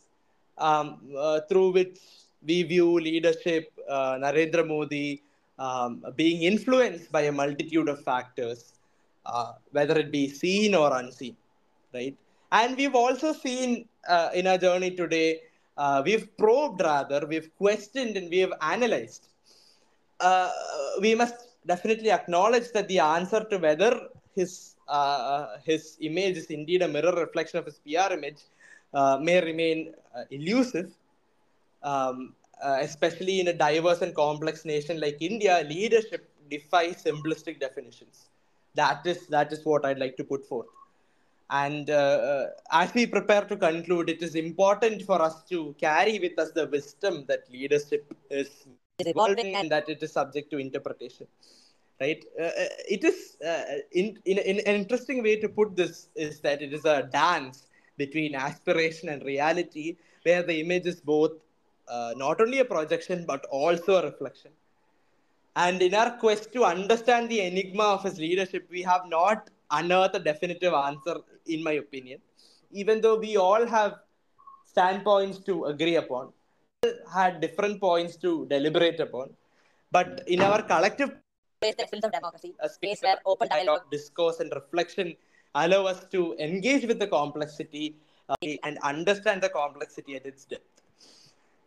um, uh, through which we view leadership, uh, Narendra Modi, um, being influenced by a multitude of factors uh, whether it be seen or unseen, right? And we've also seen uh, in our journey today uh, we've probed rather, we've questioned and we have analyzed, uh, we must definitely acknowledge that the answer to whether his his image is indeed a mirror reflection of his PR image uh, may remain uh, elusive. Um, uh, especially in a diverse and complex nation like India, leadership defies simplistic definitions. That is that is what I'd like to put forth. And uh, uh, as we prepare to conclude, it is important for us to carry with us the wisdom that leadership is evolving and that it is subject to interpretation. Right? Uh, it is uh, in, in, in an interesting way to put this is that it is a dance between aspiration and reality, where the image is both uh, not only a projection but also a reflection. And in our quest to understand the enigma of his leadership, we have not unearthed a definitive answer, in my opinion, even though we all have standpoints to agree upon, had different points to deliberate upon. But in our collective Space the essence of democracy, a space where open dialogue discourse and reflection allow us to engage with the complexity uh, and understand the complexity at its depth.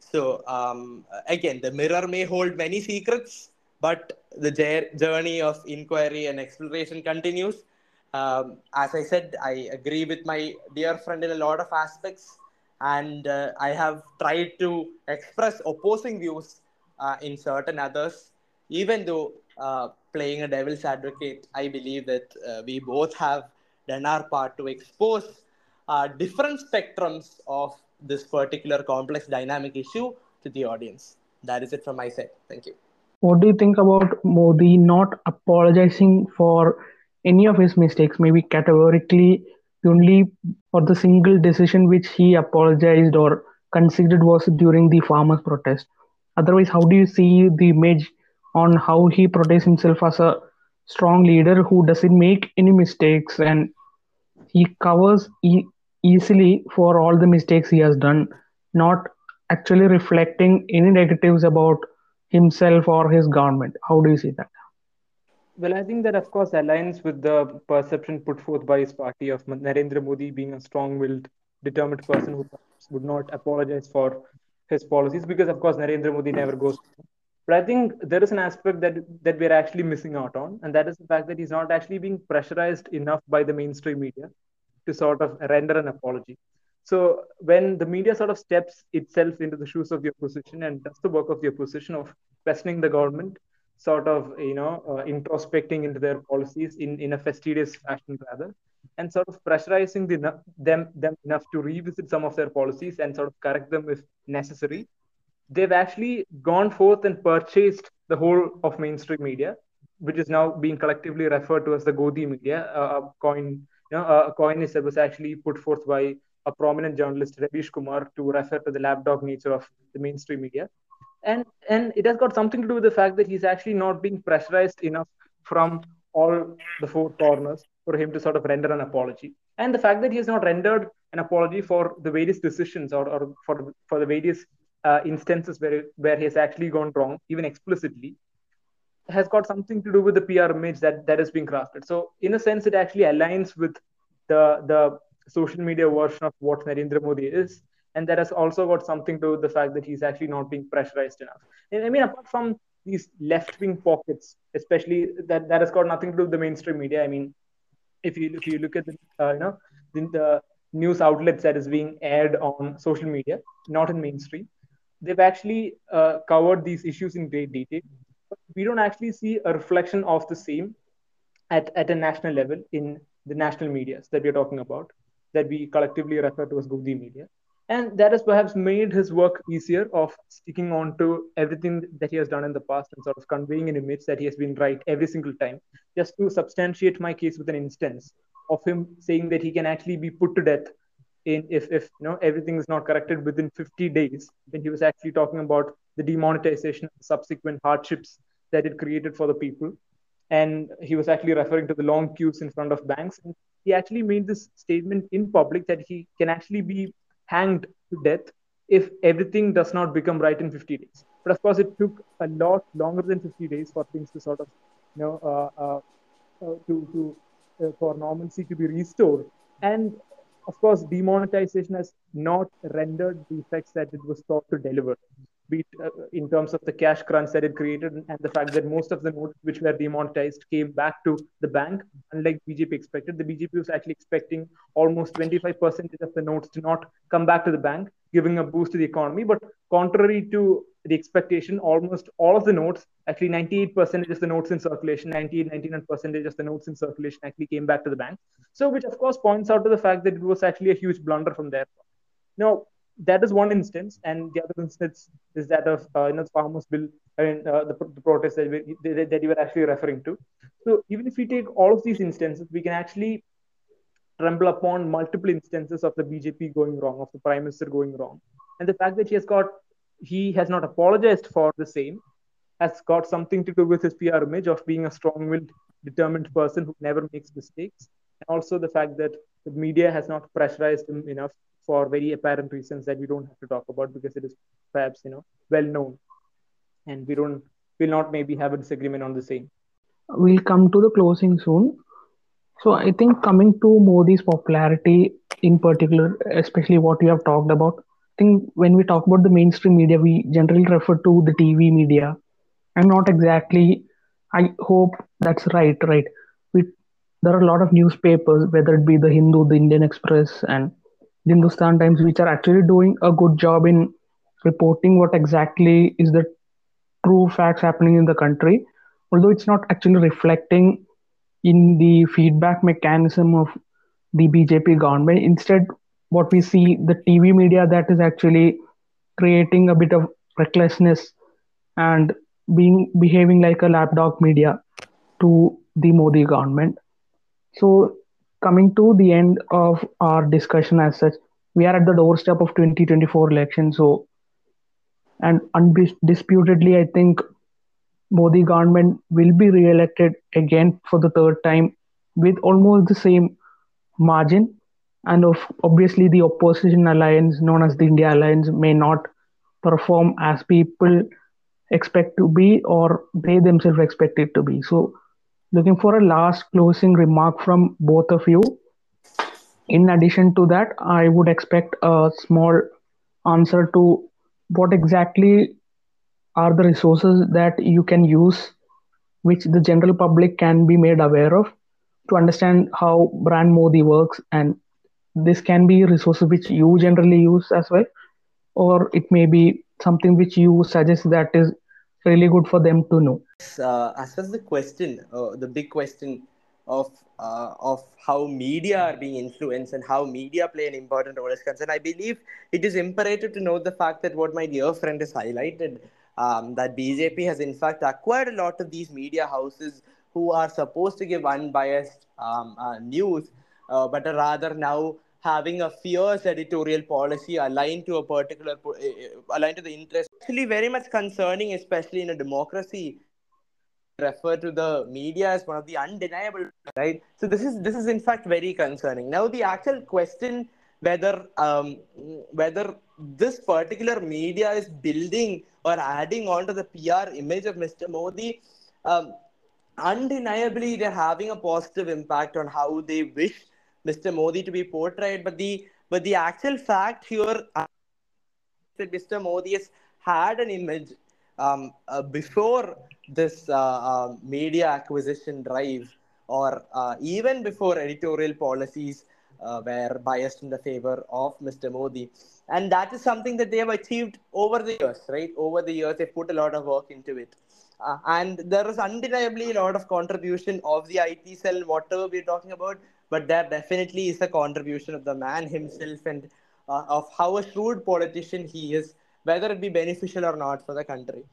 So um, again, the mirror may hold many secrets, but the journey of inquiry and exploration continues. Um, as I said, I agree with my dear friend in a lot of aspects, and uh, I have tried to express opposing views uh, in certain others. Even though uh, playing a devil's advocate, I believe that uh, we both have done our part to expose uh, different spectrums of this particular complex dynamic issue to the audience. That is it from my side. Thank you. What do you think about Modi not apologizing for any of his mistakes, maybe categorically only for the single decision which he apologized or considered was during the farmers' protest? Otherwise, how do you see the image on how he portrays himself as a strong leader who doesn't make any mistakes and he covers e- easily for all the mistakes he has done, not actually reflecting any negatives about himself or his government. How do you see that? Well, I think that, of course, aligns with the perception put forth by his party of Narendra Modi being a strong willed, determined person who would not apologize for his policies because, of course, Narendra Modi never goes. But I think there is an aspect that, that we're actually missing out on, and that is the fact that he's not actually being pressurized enough by the mainstream media to sort of render an apology. So when the media sort of steps itself into the shoes of the opposition and does the work of the opposition of questioning the government, sort of you know uh, introspecting into their policies in in a fastidious fashion rather, and sort of pressurizing the, them them enough to revisit some of their policies and sort of correct them if necessary. They've actually gone forth and purchased the whole of mainstream media, which is now being collectively referred to as the Godi media, uh, a coin you know, a coin is, was actually put forth by a prominent journalist, Ravish Kumar, to refer to the lapdog nature of the mainstream media. And, and it has got something to do with the fact that he's actually not being pressurized enough from all the four corners for him to sort of render an apology. And the fact that he has not rendered an apology for the various decisions or, or for, for the various uh, instances where, where he has actually gone wrong, even explicitly, has got something to do with the PR image that that is being crafted. So in a sense, it actually aligns with the the social media version of what Narendra Modi is, and that has also got something to do with the fact that he's actually not being pressurized enough. And I mean, apart from these left-wing pockets, especially that that has got nothing to do with the mainstream media. I mean, if you if you look at the uh, you know the, the news outlets that is being aired on social media, not in mainstream, they've actually uh, covered these issues in great detail we don't actually see a reflection of the same at, at a national level in the national medias that we're talking about, that we collectively refer to as Godi media. And that has perhaps made his work easier of sticking on to everything that he has done in the past and sort of conveying an image that he has been right every single time. Just to substantiate my case with an instance of him saying that he can actually be put to death in if, if you know everything is not corrected within 50 days, then he was actually talking about the demonetization, subsequent hardships that it created for the people. And he was actually referring to the long queues in front of banks. And he actually made this statement in public that he can actually be hanged to death if everything does not become right in 50 days. But of course, it took a lot longer than 50 days for things to sort of, you know, uh, uh, uh, to, to uh, for normalcy to be restored. And of course, demonetization has not rendered the effects that it was thought to deliver, be it uh, in terms of the cash crunch that it created and the fact that most of the notes which were demonetized came back to the bank, unlike BJP expected. The BJP was actually expecting almost 25% of the notes to not come back to the bank, giving a boost to the economy. But contrary to the expectation, almost all of the notes, actually 98% of the notes in circulation, 98, 99% of the notes in circulation actually came back to the bank. So, which of course points out to the fact that it was actually a huge blunder from there. Now, that is one instance, and the other instance is that of uh, you know the farmers' bill. I mean, uh, the, the protest that, we, that you were actually referring to. So, even if we take all of these instances, we can actually tremble upon multiple instances of the BJP going wrong, of the prime minister going wrong, and the fact that he has got he has not apologized for the same has got something to do with his PR image of being a strong-willed, determined person who never makes mistakes, and also the fact that the media has not pressurized him enough for very apparent reasons that we don't have to talk about because it is perhaps you know well known, and we don't will not maybe have a disagreement on the same. We'll come to the closing soon. So I think coming to Modi's popularity in particular, especially what you have talked about, think when we talk about the mainstream media, we generally refer to the TV media. I'm not exactly. I hope that's right. Right. We there are a lot of newspapers, whether it be the Hindu, the Indian Express, and the Hindustan Times, which are actually doing a good job in reporting what exactly is the true facts happening in the country, although it's not actually reflecting in the feedback mechanism of the BJP government. Instead, what we see the TV media that is actually creating a bit of recklessness and being behaving like a lapdog media to the Modi government. So, coming to the end of our discussion as such, we are at the doorstep of 2024 election. So, and undisputedly, I think Modi government will be re-elected again for the third time with almost the same margin. And of obviously, the opposition alliance, known as the India Alliance, may not perform as people expect to be or they themselves expect it to be. So, looking for a last closing remark from both of you. In addition to that, I would expect a small answer to what exactly are the resources that you can use, which the general public can be made aware of to understand how brand Modi works. And this can be resources which you generally use as well, or it may be something which you suggest that is really good for them to know. Uh, as far as the question, uh, the big question of uh, of how media are being influenced and how media play an important role is concerned, I believe it is imperative to note the fact that what my dear friend has highlighted um, that BJP has in fact acquired a lot of these media houses who are supposed to give unbiased um, uh, news, uh, but rather now having a fierce editorial policy aligned to a particular uh, aligned to the interest. Actually, very much concerning, especially in a democracy. Refer to the media as one of the undeniable right. So this is this is in fact very concerning. Now the actual question whether um, whether this particular media is building or adding on to the PR image of Mr. Modi, um, undeniably they're having a positive impact on how they wish Mr. Modi to be portrayed. But the but the actual fact here that Mr. Modi has had an image um, uh, before this uh, uh, media acquisition drive, or uh, even before editorial policies uh, were biased in the favor of Mr. Modi. And that is something that they have achieved over the years, right? Over the years, they've put a lot of work into it. Uh, and there is undeniably a lot of contribution of the IT cell, whatever we're talking about, but there definitely is a contribution of the man himself and uh, of how a shrewd politician he is, whether it be beneficial or not for the country.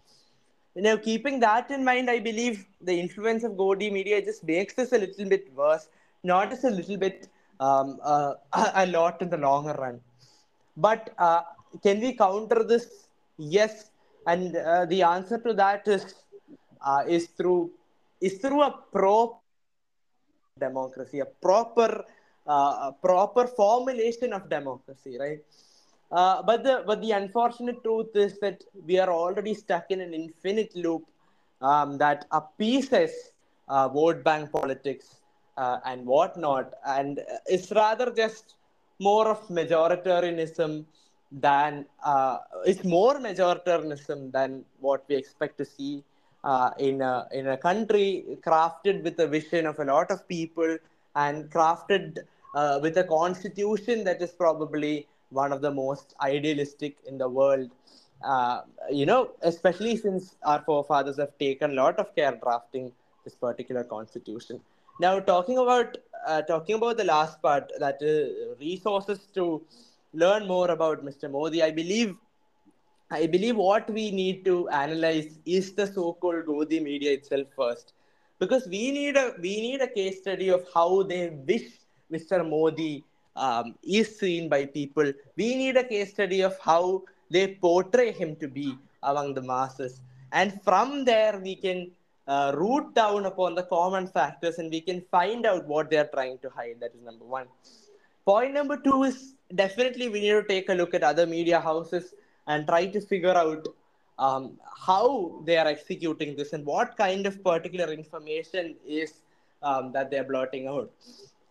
Now, keeping that in mind, I believe the influence of Godi media just makes this a little bit worse, not just a little bit, um, uh, [laughs] a lot in the longer run. But uh, can we counter this? Yes, and uh, the answer to that is uh, is through is through a pro democracy, a proper uh, proper formulation of democracy, right? Uh, but the but the unfortunate truth is that we are already stuck in an infinite loop um, that appeases uh, vote bank politics uh, and whatnot, and it's rather just more of majoritarianism than uh, it's more majoritarianism than what we expect to see uh, in a in a country crafted with the vision of a lot of people and crafted uh, with a constitution that is probably one of the most idealistic in the world. Uh, you know, especially since our forefathers have taken a lot of care drafting this particular constitution. Now, talking about uh, talking about the last part, that resources to learn more about Mr. Modi, I believe I believe what we need to analyze is the so-called Godi media itself first, because we need a we need a case study of how they wish Mr. Modi um, is seen by people. We need a case study of how they portray him to be among the masses, and from there we can uh, root down upon the common factors and we can find out what they are trying to hide. That is number one. Point number two is definitely we need to take a look at other media houses and try to figure out um, how they are executing this and what kind of particular information is um, that they're blotting out.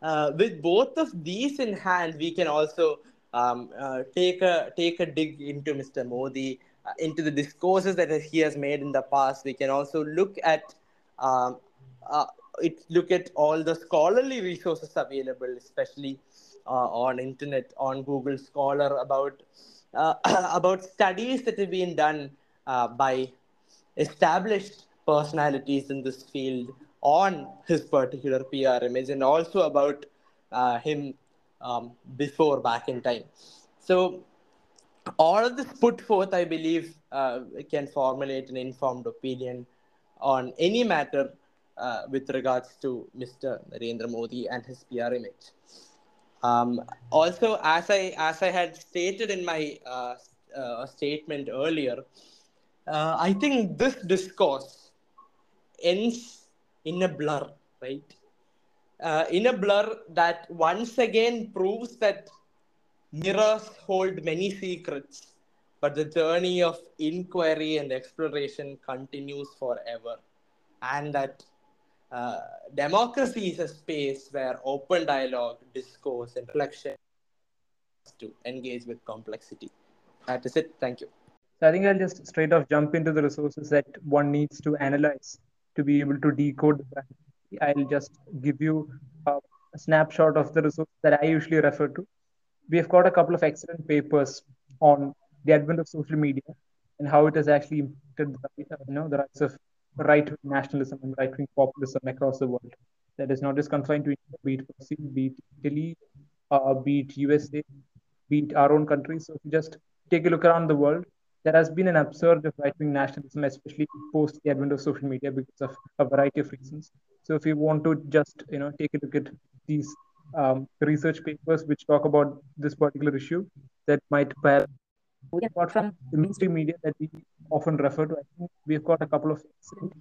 Uh, with both of these in hand, we can also um, uh, take a take a dig into Mr. Modi, uh, into the discourses that he has made in the past. We can also look at um, uh, it, look at all the scholarly resources available, especially uh, on internet, on Google Scholar about [clears throat] about studies that have been done uh, by established personalities in this field on his particular PR image and also about uh, him um, before back in time. So, all of this put forth, I believe, uh, can formulate an informed opinion on any matter uh, with regards to Mr. Narendra Modi and his PR image. Um, also, as I as I had stated in my uh, uh, statement earlier, uh, I think this discourse ends in a blur, right? Uh, in a blur that once again proves that mirrors hold many secrets, but the journey of inquiry and exploration continues forever, and that uh, democracy is a space where open dialogue, discourse, and reflection to engage with complexity. That is it. Thank you. So I think I'll just straight off jump into the resources that one needs to analyze to be able to decode. I'll just give you a, snapshot of the resources that I usually refer to. We have got a couple of excellent papers on the advent of social media and how it has actually impacted the, you know, the rise of right wing nationalism and right wing populism across the world. That is not just confined to India, be it Brazil, be it Italy, uh, be it USA, be it our own country. So if you just take a look around the world, there has been an upsurge of right wing nationalism, especially post the advent of social media because of a variety of reasons. So if you want to just you know take a look at these um, research papers which talk about this particular issue, that might perhaps apart from the mainstream media that we often refer to, I think we've got a couple of excellent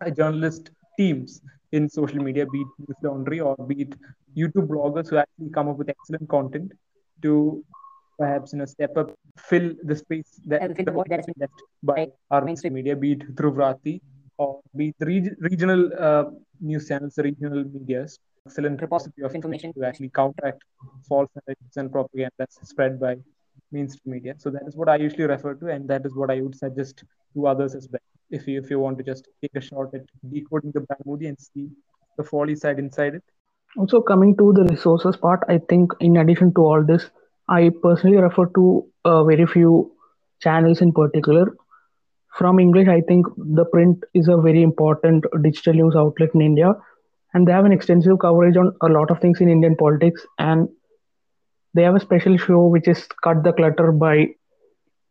uh, journalist teams in social media, be it News Laundry or be it YouTube bloggers who actually come up with excellent content to perhaps you know step up, fill the space that, fill the void that has been left by our mainstream media, be it through Vrati or be it the reg- regional uh, news channels, regional medias. Excellent repository of information to actually counteract false narratives and propaganda that's spread by mainstream media. So that is what I usually refer to, and that is what I would suggest to others as well. If you if you want to just take a shot at decoding the brand Modi and see the folly side inside it. Also, coming to the resources part, I think in addition to all this, I personally refer to uh, very few channels in particular. From English, I think the print is a very important digital news outlet in India, and they have an extensive coverage on a lot of things in Indian politics. And they have a special show which is Cut the Clutter by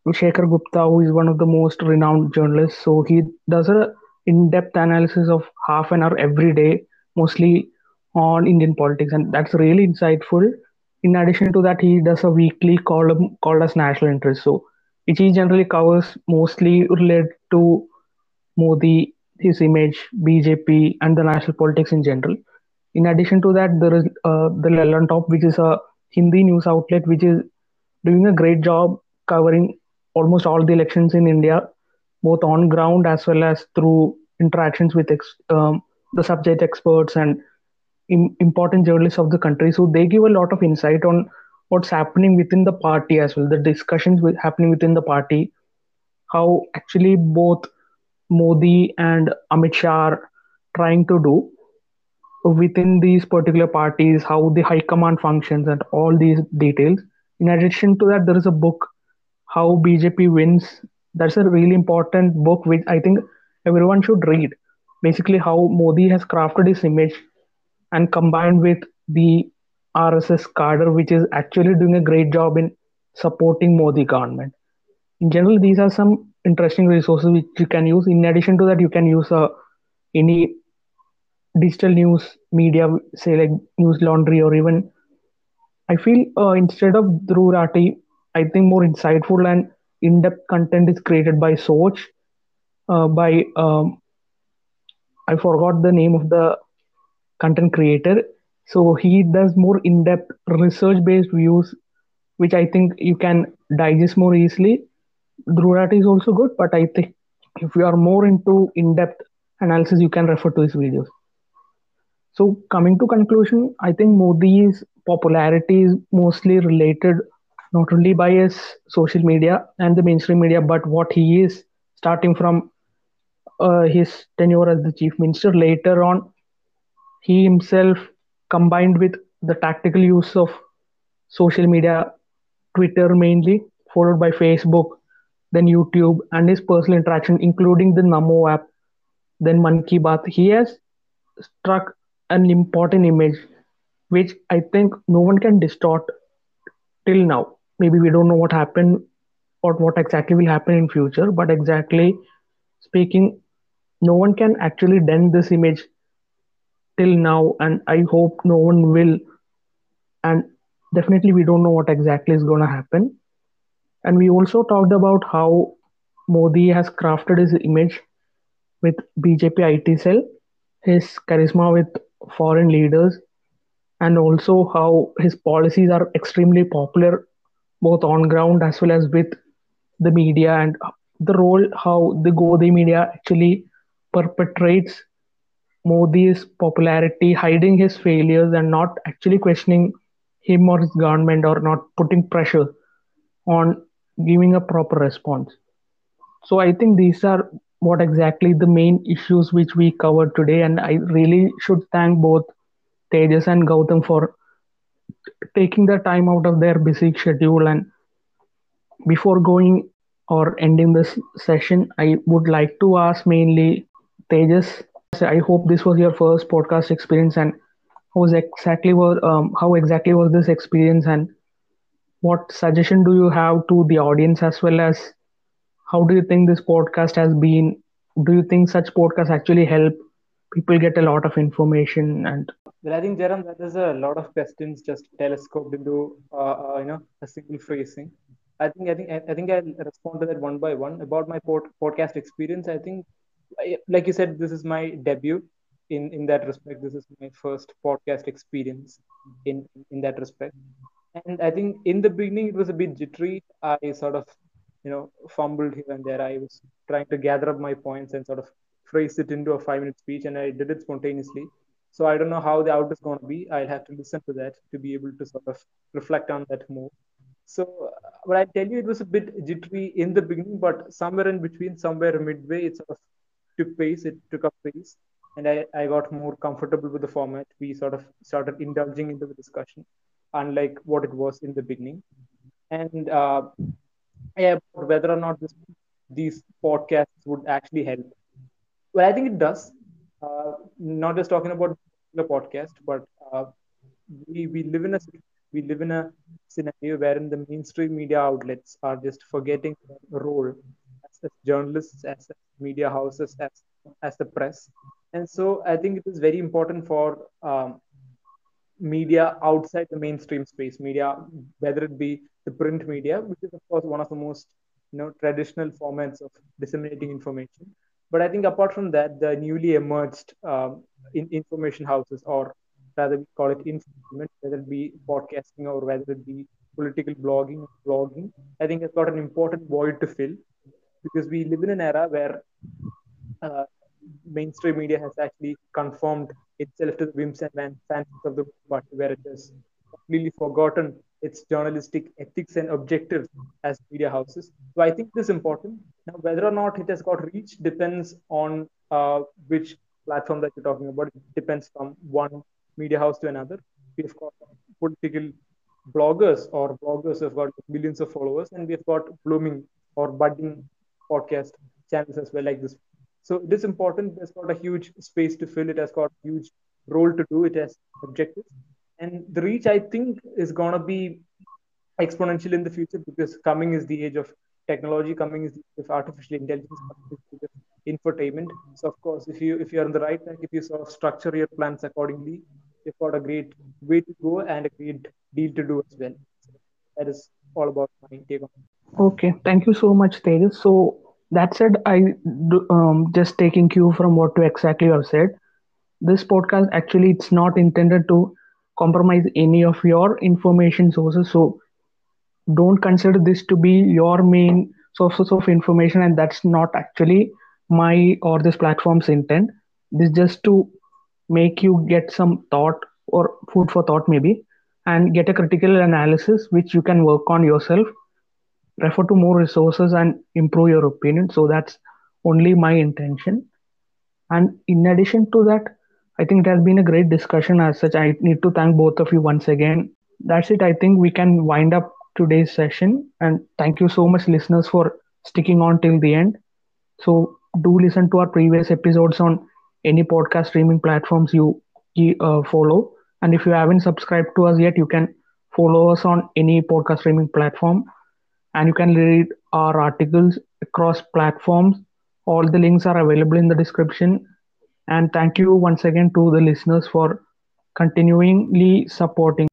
Shekhar Gupta, who is one of the most renowned journalists. So he does a in-depth analysis of half an hour every day, mostly on Indian politics, and that's really insightful. In addition to that, he does a weekly column called as National Interest. So which he generally covers mostly related to Modi, his image, BJP, and the national politics in general. In addition to that, there is uh, the Lallantop, which is a Hindi news outlet, which is doing a great job covering almost all the elections in India, both on ground as well as through interactions with ex- um, the subject experts and im- important journalists of the country. So they give a lot of insight on what's happening within the party as well, the discussions with, happening within the party, how actually both Modi and Amit Shah are trying to do within these particular parties, how the high command functions, and all these details. In addition to that, there is a book, How BJP Wins. That's a really important book, which I think everyone should read. Basically, how Modi has crafted his image and combined with the RSS cadre, which is actually doing a great job in supporting Modi government. In general, these are some interesting resources which you can use. In addition to that, you can use uh, any digital news media, say like News Laundry or even I feel uh, instead of Dhruv Rathee, I think more insightful and in-depth content is created by Soch, uh, by um, I forgot the name of the content creator. So he does more in-depth research-based views, which I think you can digest more easily. Dhruv Rathee is also good, but I think if you are more into in-depth analysis, you can refer to his videos. So coming to conclusion, I think Modi's popularity is mostly related not only by his social media and the mainstream media, but what he is starting from uh, his tenure as the chief minister. Later on, he himself combined with the tactical use of social media, Twitter mainly, followed by Facebook, then YouTube, and his personal interaction, including the Namo app, then Mann Ki Baat. He has struck an important image which I think no one can distort till now. Maybe we don't know what happened or what exactly will happen in future, but exactly speaking, no one can actually dent this image till now, and I hope no one will. And definitely, we don't know what exactly is going to happen. And we also talked about how Modi has crafted his image with BJP IT cell, his charisma with foreign leaders, and also how his policies are extremely popular both on ground as well as with the media and the role how the Godi media actually perpetrates Modi's popularity, hiding his failures and not actually questioning him or his government or not putting pressure on giving a proper response. So I think these are what exactly the main issues which we covered today, and I really should thank both Thejas and Gautam for taking the time out of their busy schedule. And before going or ending this session, I would like to ask mainly Thejas. I hope this was your first podcast experience, and how was exactly was um, how exactly was this experience, and what suggestion do you have to the audience as well as how do you think this podcast has been? Do you think such podcasts actually help people get a lot of information and Well, I think Jairam, that is a lot of questions just telescoped into uh, uh, you know a single phrasing. I think I think I think I'll respond to that one by one about my pod, podcast experience. I think, like you said, this is my debut. In in that respect, this is my first podcast experience. In in that respect, and I think in the beginning it was a bit jittery. I sort of you know fumbled here and there. I was trying to gather up my points and sort of phrase it into a five minute speech, and I did it spontaneously. So I don't know how the output is going to be. I'll have to listen to that to be able to sort of reflect on that more. So, but I tell you, it was a bit jittery in the beginning, but somewhere in between, somewhere midway, it sort of took pace. It took up pace, and I, I got more comfortable with the format. We sort of started indulging into the discussion, unlike what it was in the beginning. And uh, yeah, whether or not this, these podcasts would actually help. Well, I think it does. Uh, not just talking about the podcast, but uh, we we live in a we live in a scenario wherein the mainstream media outlets are just forgetting their role as, as journalists, as media houses, as as the press, and so I think it is very important for um, media outside the mainstream space, media whether it be the print media, which is of course one of the most you know traditional formats of disseminating information. But I think apart from that, the newly emerged um, in, information houses, or rather we call it infotainment, whether it be podcasting or whether it be political blogging blogging, I think it's got an important void to fill because we live in an era where uh, mainstream media has actually conformed itself to the whims and fancies of the party, where it has completely forgotten its journalistic ethics and objectives as media houses. So I think this is important. Now, whether or not it has got reach depends on uh, which platform that you're talking about. It depends from one media house to another. We've got political bloggers or bloggers have got millions of followers, and we've got blooming or budding podcast channels as well, like this. So it is important. It's got a huge space to fill. It has got a huge role to do. It has objectives, and the reach I think is gonna be exponential in the future because coming is the age of technology. Coming is the age of artificial intelligence. Of infotainment. So of course, if you if you're on the right track, if you sort of structure your plans accordingly, you've got a great way to go and a great deal to do as well. So that is all about my take on. it. Okay, thank you so much, Thejas. So that said, I um, just taking cue from what you exactly have said. This podcast actually it's not intended to compromise any of your information sources. So don't consider this to be your main sources of information, and that's not actually my or this platform's intent. This just to make you get some thought or food for thought maybe and get a critical analysis which you can work on yourself refer to more resources and improve your opinion so that's only my intention and in addition to that i think it has been a great discussion as such. I need to thank both of you once again. That's it. I think we can wind up today's session. And thank you so much listeners for sticking on till the end. So do listen to our previous episodes on any podcast streaming platforms you uh, follow. And if you haven't subscribed to us yet you can follow us on any podcast streaming platform. And you can read our articles across platforms. All the links are available in the description. And thank you once again to the listeners for continually supporting